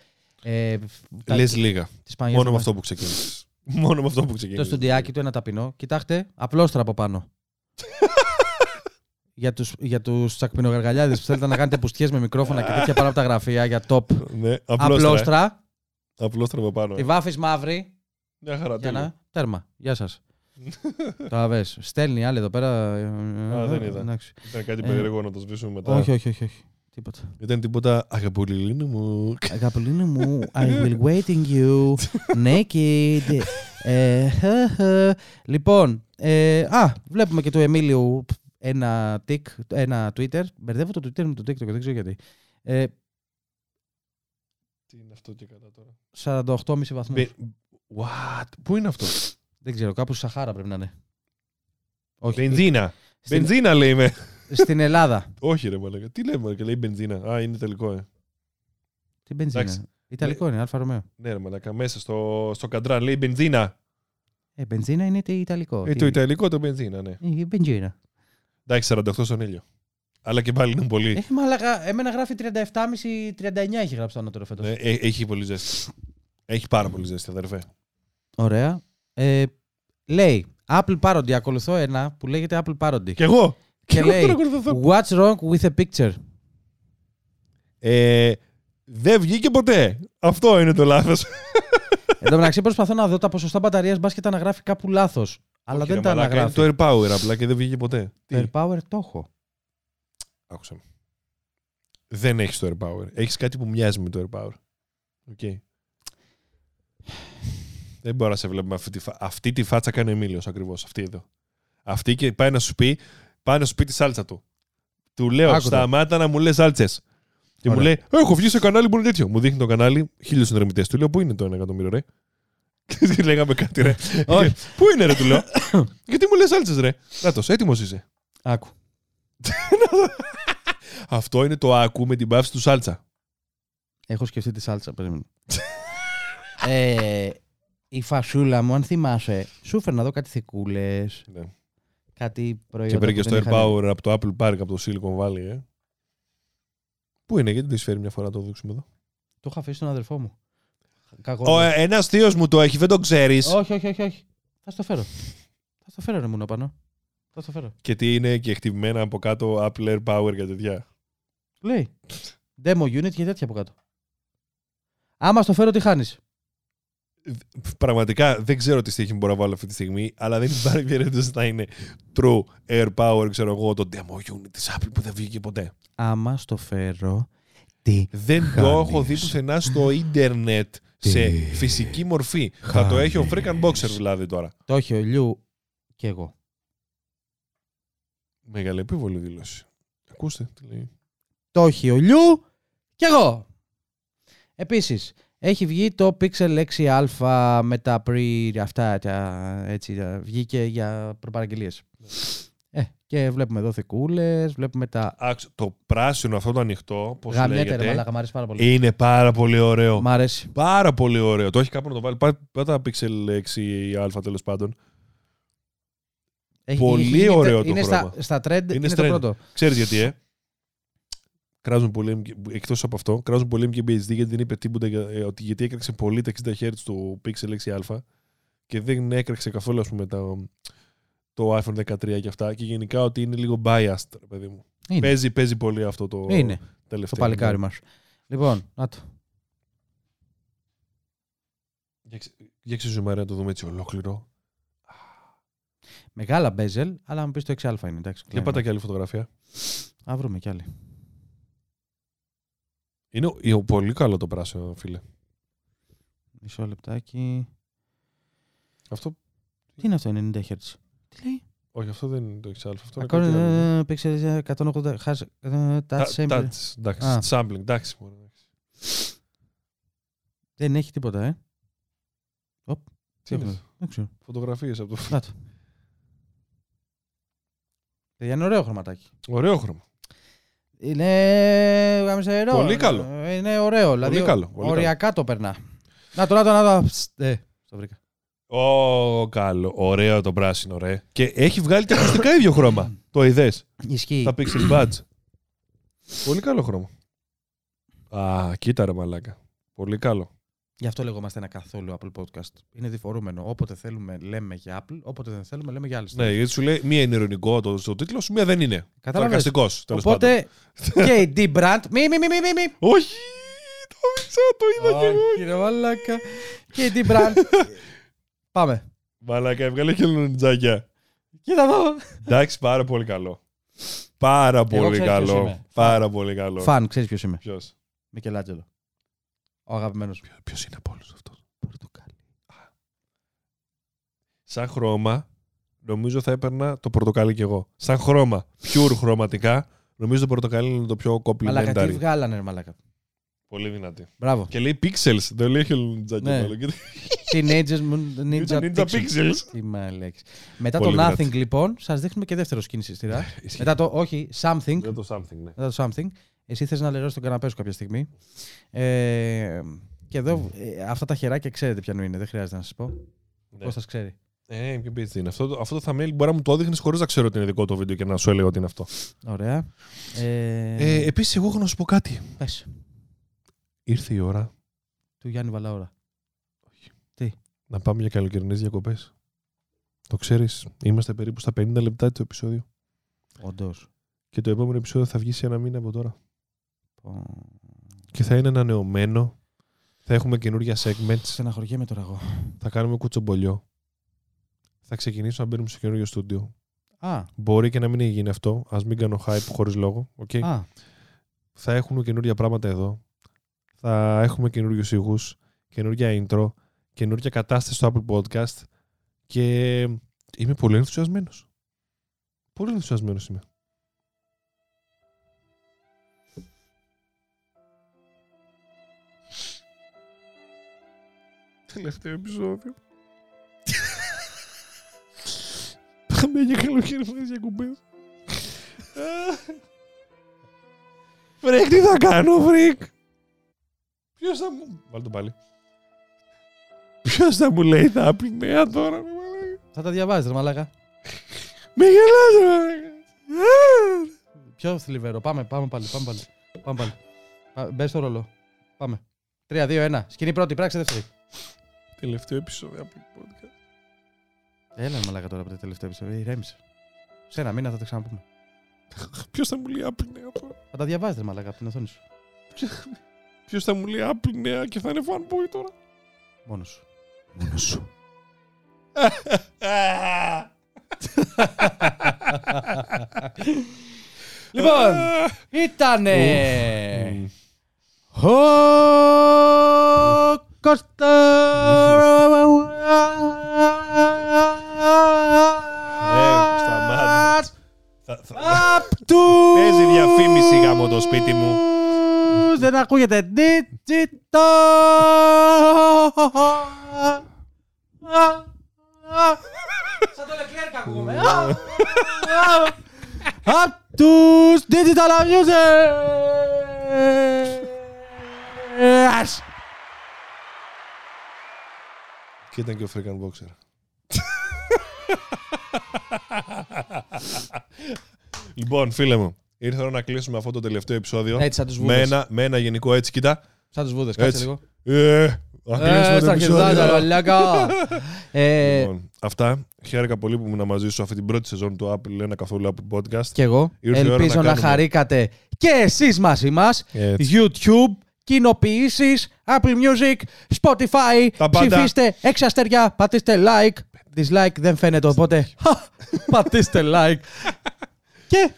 Ε, τα- Λες λίγα. τις πανιές Μόνο με μας. αυτό που ξεκίνησες. [laughs] Μόνο με αυτό που Το ξεκίνησες. στοντιάκι του ένα ταπεινό. Κοιτάξτε, απλόστρα από πάνω. [laughs] για τους, για τους τσακπινογαργαλιάδες που θέλετε να κάνετε πουστιές με μικρόφωνα και τέτοια πάνω από τα γραφεία για top. Ναι, απλόστρα. Απλόστρα. Απλόστρα από πάνω. Η βάφης μαύρη. Μια χαρά. Για τέλεια. να. Τέρμα. Γεια σας. [laughs] Τα βε. Στέλνει άλλη εδώ πέρα. Α, δεν είδα. Εντάξει. Ήταν κάτι Ε, περίεργο να το σβήσουμε μετά. Όχι, όχι, όχι, όχι. Τίποτα. Ήταν τίποτα αγαπουλιλίνου μου. Αγαπηλίνη μου, [laughs] I will waiting you naked. Ε, χα, χα. λοιπόν, ε, α, βλέπουμε και του Εμίλιου ένα, tick, ένα Twitter. Μπερδεύω το Twitter με το TikTok, δεν ξέρω γιατί. Ε, Τι είναι αυτό και κατά τώρα. 48,5 βαθμούς. Μπε- What? Πού είναι αυτό; Δεν ξέρω, κάπου στη Σαχάρα πρέπει να είναι. Όχι. Benzina. Στην- Benzina λέει με. Στην Ελλάδα. Όχι ρε μαλάκα. Τι λέμε και λέει benzina. Α, είναι ιταλικό, ε. Τι benzina; Εντάξει. Ιταλικό είναι, Alfa Romeo. Ναι ρε μαλάκα. Μέσα στο, στο καντράν λέει benzina. Ε, benzina είναι το Ιταλικό. Ε, Τι- το ιταλικό το benzina, ναι. Ε, η benzina. Εντάξει, 48 στον ήλιο. Αλλά και πάλι είναι πολύ. Έχει μαλακα, εμένα γράφει 37,5-39 έχει γράψει το ανώτερο φέτος. Ναι, ε, έχει πολύ ζέστη. Έχει πάρα πολύ ζέστη, αδερφέ. Ωραία. Ε, λέει, Apple Parody, ακολουθώ ένα που λέγεται Apple Parody. Κι εγώ. Και εγώ λέει, τον ακολουθώ. What's wrong with a picture? Ε, δεν βγήκε ποτέ. Αυτό είναι το λάθος. Εν τω μεταξύ προσπαθώ να δω τα ποσοστά μπαταρίας μπας και τα αναγράφει κάπου λάθος. Αλλά δεν τα αναγράφει. Είναι το air power απλά και δεν βγήκε ποτέ. Τι, Air Power το έχω. άκουσα. με. Δεν έχεις το AirPower. Έχεις κάτι που μοιάζει με το AirPower. ΟΚ. Δεν μπορώ να σε βλέπω με αυτή τη, φα... αυτή τη φάτσα κάνει ο Εμίλιος ακριβώς. Αυτή εδώ. Αυτή και πάει να σου πει, πάει να σου πει τη σάλτσα του. Του λέω, Άκου το. σταμάτα να μου λες σάλτσες. Και μου Ωραία. λέει, Έχω βγει σε κανάλι που είναι τέτοιο. Μου δείχνει το κανάλι, χίλιους συνδρομητές. Του λέω, Πού είναι το ένα εκατομμύριο, ρε; [laughs] Και λέγαμε κάτι, ρε. Όχι. Πού είναι, ρε, του λέω. [coughs] Γιατί μου λες σάλτσες, ρε. Νάτο, έτοιμος είσαι. Άκου. [laughs] Αυτό είναι το άκου με την πάυση του σάλτσα. Έχω σκεφτεί τη σάλτσα, περίμενε. [laughs] ε, η φασούλα μου, αν θυμάσαι, σου έφερνα εδώ κάτι θικούλες, Ναι. κάτι προϊόντα. Και πήρε που και δεν στο Air είχαν- Power από το Apple Park, από το Silicon Valley, ε. Πού είναι, γιατί δεν τη φέρει μια φορά να το δείξουμε εδώ; Το είχα αφήσει στον αδερφό μου. Κακό. Ο, ένας θείος μου το έχει, δεν το ξέρεις. όχι, όχι, όχι, όχι. Θα στο φέρω. Θα στο φέρω, ρε μου πάνω. Θα στο φέρω. Και τι είναι και χτυπημένα από κάτω Apple Air Power και τέτοια. Λέει. Demo unit και τέτοια από κάτω. Άμα στο φέρω, τι χάνεις. Πραγματικά δεν ξέρω τι στοίχη μπορώ να βάλω αυτή τη στιγμή, αλλά δεν υπάρχει [laughs] περίπτωση να είναι true Air Power, ξέρω εγώ, το demo unit της Apple που δεν βγήκε ποτέ. Άμα στο φέρω, τι. Δεν το Χάνεις. έχω δει πουθενά στο ίντερνετ σε Τι. φυσική μορφή. Θα το έχει ο Χάνεις. Freaking Boxer δηλαδή τώρα. Το έχει ο Λιού και εγώ. Μεγάλη επίβολη δήλωση. Ακούστε τι λέει. Το έχει ο Λιού και εγώ. Επίσης, έχει βγει το Pixel 6α με τα pre αυτά, τα, έτσι, τα- βγήκε για προπαραγγελίες. Ε, και βλέπουμε εδώ θικούλες, βλέπουμε τα Άξ, το πράσινο αυτό το ανοιχτό, πώς γαμιέται ρε λέγεται, μαλάκα, μ' αρέσει πάρα πολύ. είναι πάρα πολύ ωραίο. Μ' αρέσει. Πάρα πολύ ωραίο. Το έχει κάπου να το βάλει. Πάτα πάτα Pixel 6α τέλος πάντων. Έχει- Πολύ έχει γίνει- ωραίο το είναι χρώμα. Στα, στα trend, είναι, το trend. πρώτο. Ξέρεις γιατί, ε; Κράζουν πολύ, εκτός από αυτό, κράζουν πολύ MKBHD γιατί δεν είπε τίποτα για, ε, ότι γιατί έκραξε πολύ τα 60 Hz του Pixel 6α και δεν έκραξε καθόλου ας πούμε, το, το iPhone 13 και αυτά και γενικά ότι είναι λίγο biased, ρε παιδί μου. Είναι. Παίζει, παίζει πολύ αυτό το Είναι το τελευταίο. παλικάρι μας. Λοιπόν, να το. Για, ξε- για ξεζουμάρε να το δούμε έτσι ολόκληρο. Μεγάλα bezel, αλλά μου πεις το 6α είναι, εντάξει. Για πάτα και άλλη φωτογραφία. Α, βρούμε κι άλλη. Είναι ο- είναι πολύ καλό το πράσινο, φίλε. Μισό λεπτάκι. Αυτό Τι είναι αυτό, 90 Hz. Τι λέει; Όχι, αυτό δεν είναι το XALPHA. Αυτό είναι Ακόμα κάτι άλλο. ε, πήξε 180. Χάσε. ε, Τα- Touch sampling. touch, Εντάξει, Α. sampling, εντάξει. μωρέ. Δεν έχει τίποτα, ε. Τι έχουμε είναι, εδώ; Δεν ξέρω. φωτογραφίες από το... Να το. Παιδιά, είναι ωραίο χρωματάκι. Ωραίο χρώμα. Είναι γαμισερό. Πολύ καλό. Ε, Είναι ωραίο. δηλαδή, καλό, πολύ οριακά το περνά. Να το, να το, να το. Ψτ, Ε, το βρήκα. Ω, καλό. Ωραίο το πράσινο, ρε. Και έχει βγάλει και ακουστικά ίδιο χρώμα. Το είδες; Ισχύει. Τα Pixel Buds. Πολύ καλό χρώμα. Α, κοίτα ρε μαλάκα. Πολύ καλό. Γι' αυτό λεγόμαστε ένα καθόλου Apple Podcast. Είναι διφορούμενο. Όποτε θέλουμε λέμε για Apple, όποτε δεν θέλουμε λέμε για άλλε. Ναι, γιατί σου λέει μία είναι ειρωνικό το, στο τίτλο σου, μία δεν είναι. Κατάλαβες; Σαρκαστικός, τέλος πάντων. Οπότε και η D-Brand. Μη, μη, μη, μη, μη, μη. Όχι! Το μίξα, το είδα κι εγώ. Όχι, ρε μαλάκα. Και η D-Brand. [laughs] Πάμε. Μαλάκα, έβγαλε και λονιτζάκια. Κοίτα εδώ. Εντάξει, πάρα πολύ καλό. Πάρα πολύ ξέρεις ποιος καλό. είμαι. Πάρα πολύ καλό. Φαν, ξέρεις ποιος είμαι. Ποιος; Μικελάτζελο. Ο αγαπημένος. Ποιο είναι από όλους αυτό. Πορτοκάλι. Σαν χρώμα, νομίζω θα έπαιρνα το πορτοκάλι κι εγώ. Σαν χρώμα, pure χρωματικά, νομίζω το πορτοκάλι είναι το πιο Μαλάκα, τι complimentary. βγάλανε, ρε μαλάκα. Πολύ δυνατή. Μπράβο. Και λέει pixels, δεν λέει χελουνιτζάκια. Ναι. μάλλον. Κοίτα. Teenagers μου- [laughs] Ninja, Ninja Pixels. Pixels. Τι μαλέξ. Μετά Πολύ το δυνατή. Nothing, λοιπόν, σας δείχνουμε και δεύτερο σκηνή στη σειρά. Ισχύει. Μετά το, όχι, Something. Δεν το something, ναι. Μετά το Something. Εσύ θες να λερώσεις τον καναπέ σου κάποια στιγμή. Ε, και εδώ, ε, αυτά τα χεράκια ξέρετε ποιανού είναι, δεν χρειάζεται να σας πω. Ναι. Πώς σας ξέρει. Ε, ποιο πίτσι είναι. Αυτό, το- αυτό το thumbnail μπορεί να μου το έδειχνες χωρίς να ξέρω ότι είναι δικό το βίντεο και να σου έλεγα ότι είναι αυτό. Ωραία. Ε, Ε, Επίσης, εγώ έχω να σου πω κάτι. πες, Ήρθε η ώρα του Γιάννη Βαλαώρα. να πάμε για καλοκαιρινές διακοπές. Το ξέρεις, είμαστε περίπου στα 50 λεπτά το επεισόδιο. Όντως. Και το επόμενο επεισόδιο θα βγει σε ένα μήνα από τώρα. Και θα είναι ανανεωμένο. Θα έχουμε καινούργια segments. Στεναχωριέμαι τώρα εγώ. Θα κάνουμε κουτσομπολιό. Θα ξεκινήσουμε να μπαίνουμε στο καινούργιο στούντιο. Α, Μπορεί και να μην γίνει αυτό. Α μην κάνω hype χωρίς λόγο. Okay. α, Θα έχουμε καινούργια πράγματα εδώ. Θα έχουμε καινούριους ήχους, καινούργια intro, καινούργια κατάσταση στο Apple Podcast. Και είμαι πολύ ενθουσιασμένος. Πολύ ενθουσιασμένος είμαι. Τελευταίο επεισόδιο. Πάμε για καλοκαιρινές διακοπές. Φρικ, τι θα κάνω, Φρικ; Ποιος θα μου... Βάλτε το πάλι. Ποιος θα μου λέει τα νέα τώρα, ρε μαλάκα. θα τα διαβάζεις, ρε μαλάκα. Με γελάς, ρε μαλάκα. Πιο θλιβερό. Πάμε, πάμε πάλι. Πάμε πάλι. Πάμε πάλι. Πα- Μπες στο ρόλο. Πάμε. 3, 2, 1. Σκηνή πρώτη, πράξη δεύτερη. Τελευταίο επεισόδιο από το podcast. Έλα, ρε μαλάκα τώρα από το τελευταίο επεισόδιο. Ηρέμησε. Σε ένα μήνα θα τα ξαναπούμε. [laughs] Ποιος θα μου λέει νέα τώρα; Θα τα διαβάζεις, ρε μαλάκα από την οθόνη σου. [laughs] Ποιος θα μου λέει νέα και θα είναι fanboy τώρα; Μόνος σου. Μόνος σου. [laughs] λοιπόν, ήτανε. Μμμ. Ο Κώστας Θα- θα- Απ' του! Παίζει διαφήμιση γάμο το σπίτι μου. Δεν ακούγεται. Digital. Σαν το Leclerc ακούγομαι. Απ' τους Digital Music Και ήταν και ο Freakan Boxer. λοιπόν, φίλε μου, ήρθε η ώρα να κλείσουμε αυτό το τελευταίο επεισόδιο. Έτσι σαν τους με, βούδες ένα, με ένα γενικό έτσι, κοίτα. Σαν τους βούδες, κάτσε Έτσι. λίγο Ε, να κλείσουμε Ε, το στα χερδάκια, επεισόδιο. μαλάκα. [laughs] Ε, Λοιπόν, αυτά. Χαίρεκα πολύ που ήμουν μαζί σου αυτή την πρώτη σεζόν του Apple, ένα καθόλου Apple Podcast. Κι εγώ. Ήρθε η ώρα Ελπίζω να να, κάνουμε- χαρήκατε και εσείς μαζί μας. Έτσι. YouTube, κοινοποιήσεις, Apple Music, Spotify. Τα πάντα. Ψηφίστε 6 αστέρια, πατήστε like. Dislike δεν φαίνεται, οπότε [laughs] πατήστε like. και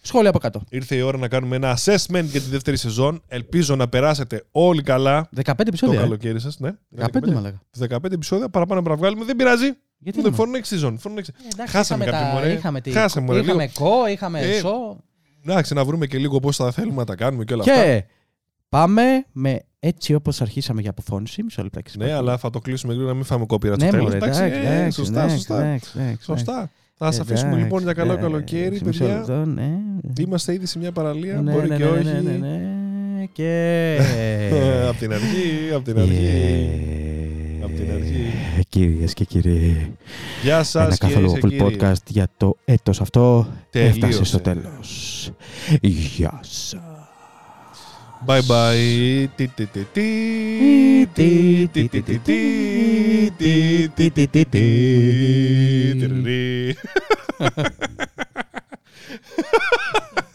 σχόλια από κάτω. Ήρθε η ώρα να κάνουμε ένα assessment για τη δεύτερη σεζόν. Ελπίζω να περάσετε όλοι καλά 15 το επεισόδια. ε. καλοκαίρι σας. Ναι, 15 μαλάκα. 15 επεισόδια παραπάνω να βγάλουμε. Δεν πειράζει. Γιατί Δεν να- for next season. For next... Ε, εντάξει, Χάσαμε είχαμε, κάποιον, τα, μωρέ. είχαμε, τη, Χάσαμε, μωρέ, είχαμε κο, είχαμε Ε, σο. Εντάξει, να βρούμε και λίγο πώς θα θέλουμε να τα κάνουμε και όλα αυτά. Και πάμε με έτσι όπως αρχίσαμε για αποφώνηση. Μισό λεπτάκι. Ναι, αλλά θα το κλείσουμε γρήγορα να μην φάμε κόπηρα στο ναι, τέλος. μωρέ, εντάξει, ε, εντάξει, σωστά, εντάξει, σωστά. εντάξει, εντάξει, Σωστά. Θα σας εντάξει, αφήσουμε λοιπόν για καλό εντάξει, καλοκαίρι, μισό παιδιά. λεπτό, ναι. Είμαστε ήδη σε μια παραλία. Ναι, Μπορεί ναι, και ναι, όχι. ναι, ναι, ναι, Και... [laughs] Απ' την αρχή, απ' την αρχή. Απ' την αρχή. Κυρίες και κύριοι, Γεια σας, ένα κυρίες καθόλου και κύριοι. podcast για το έτος αυτό έφτασε Τελείωσε. στο τέλος. Γεια σας. Bye bye. [laughs] [laughs]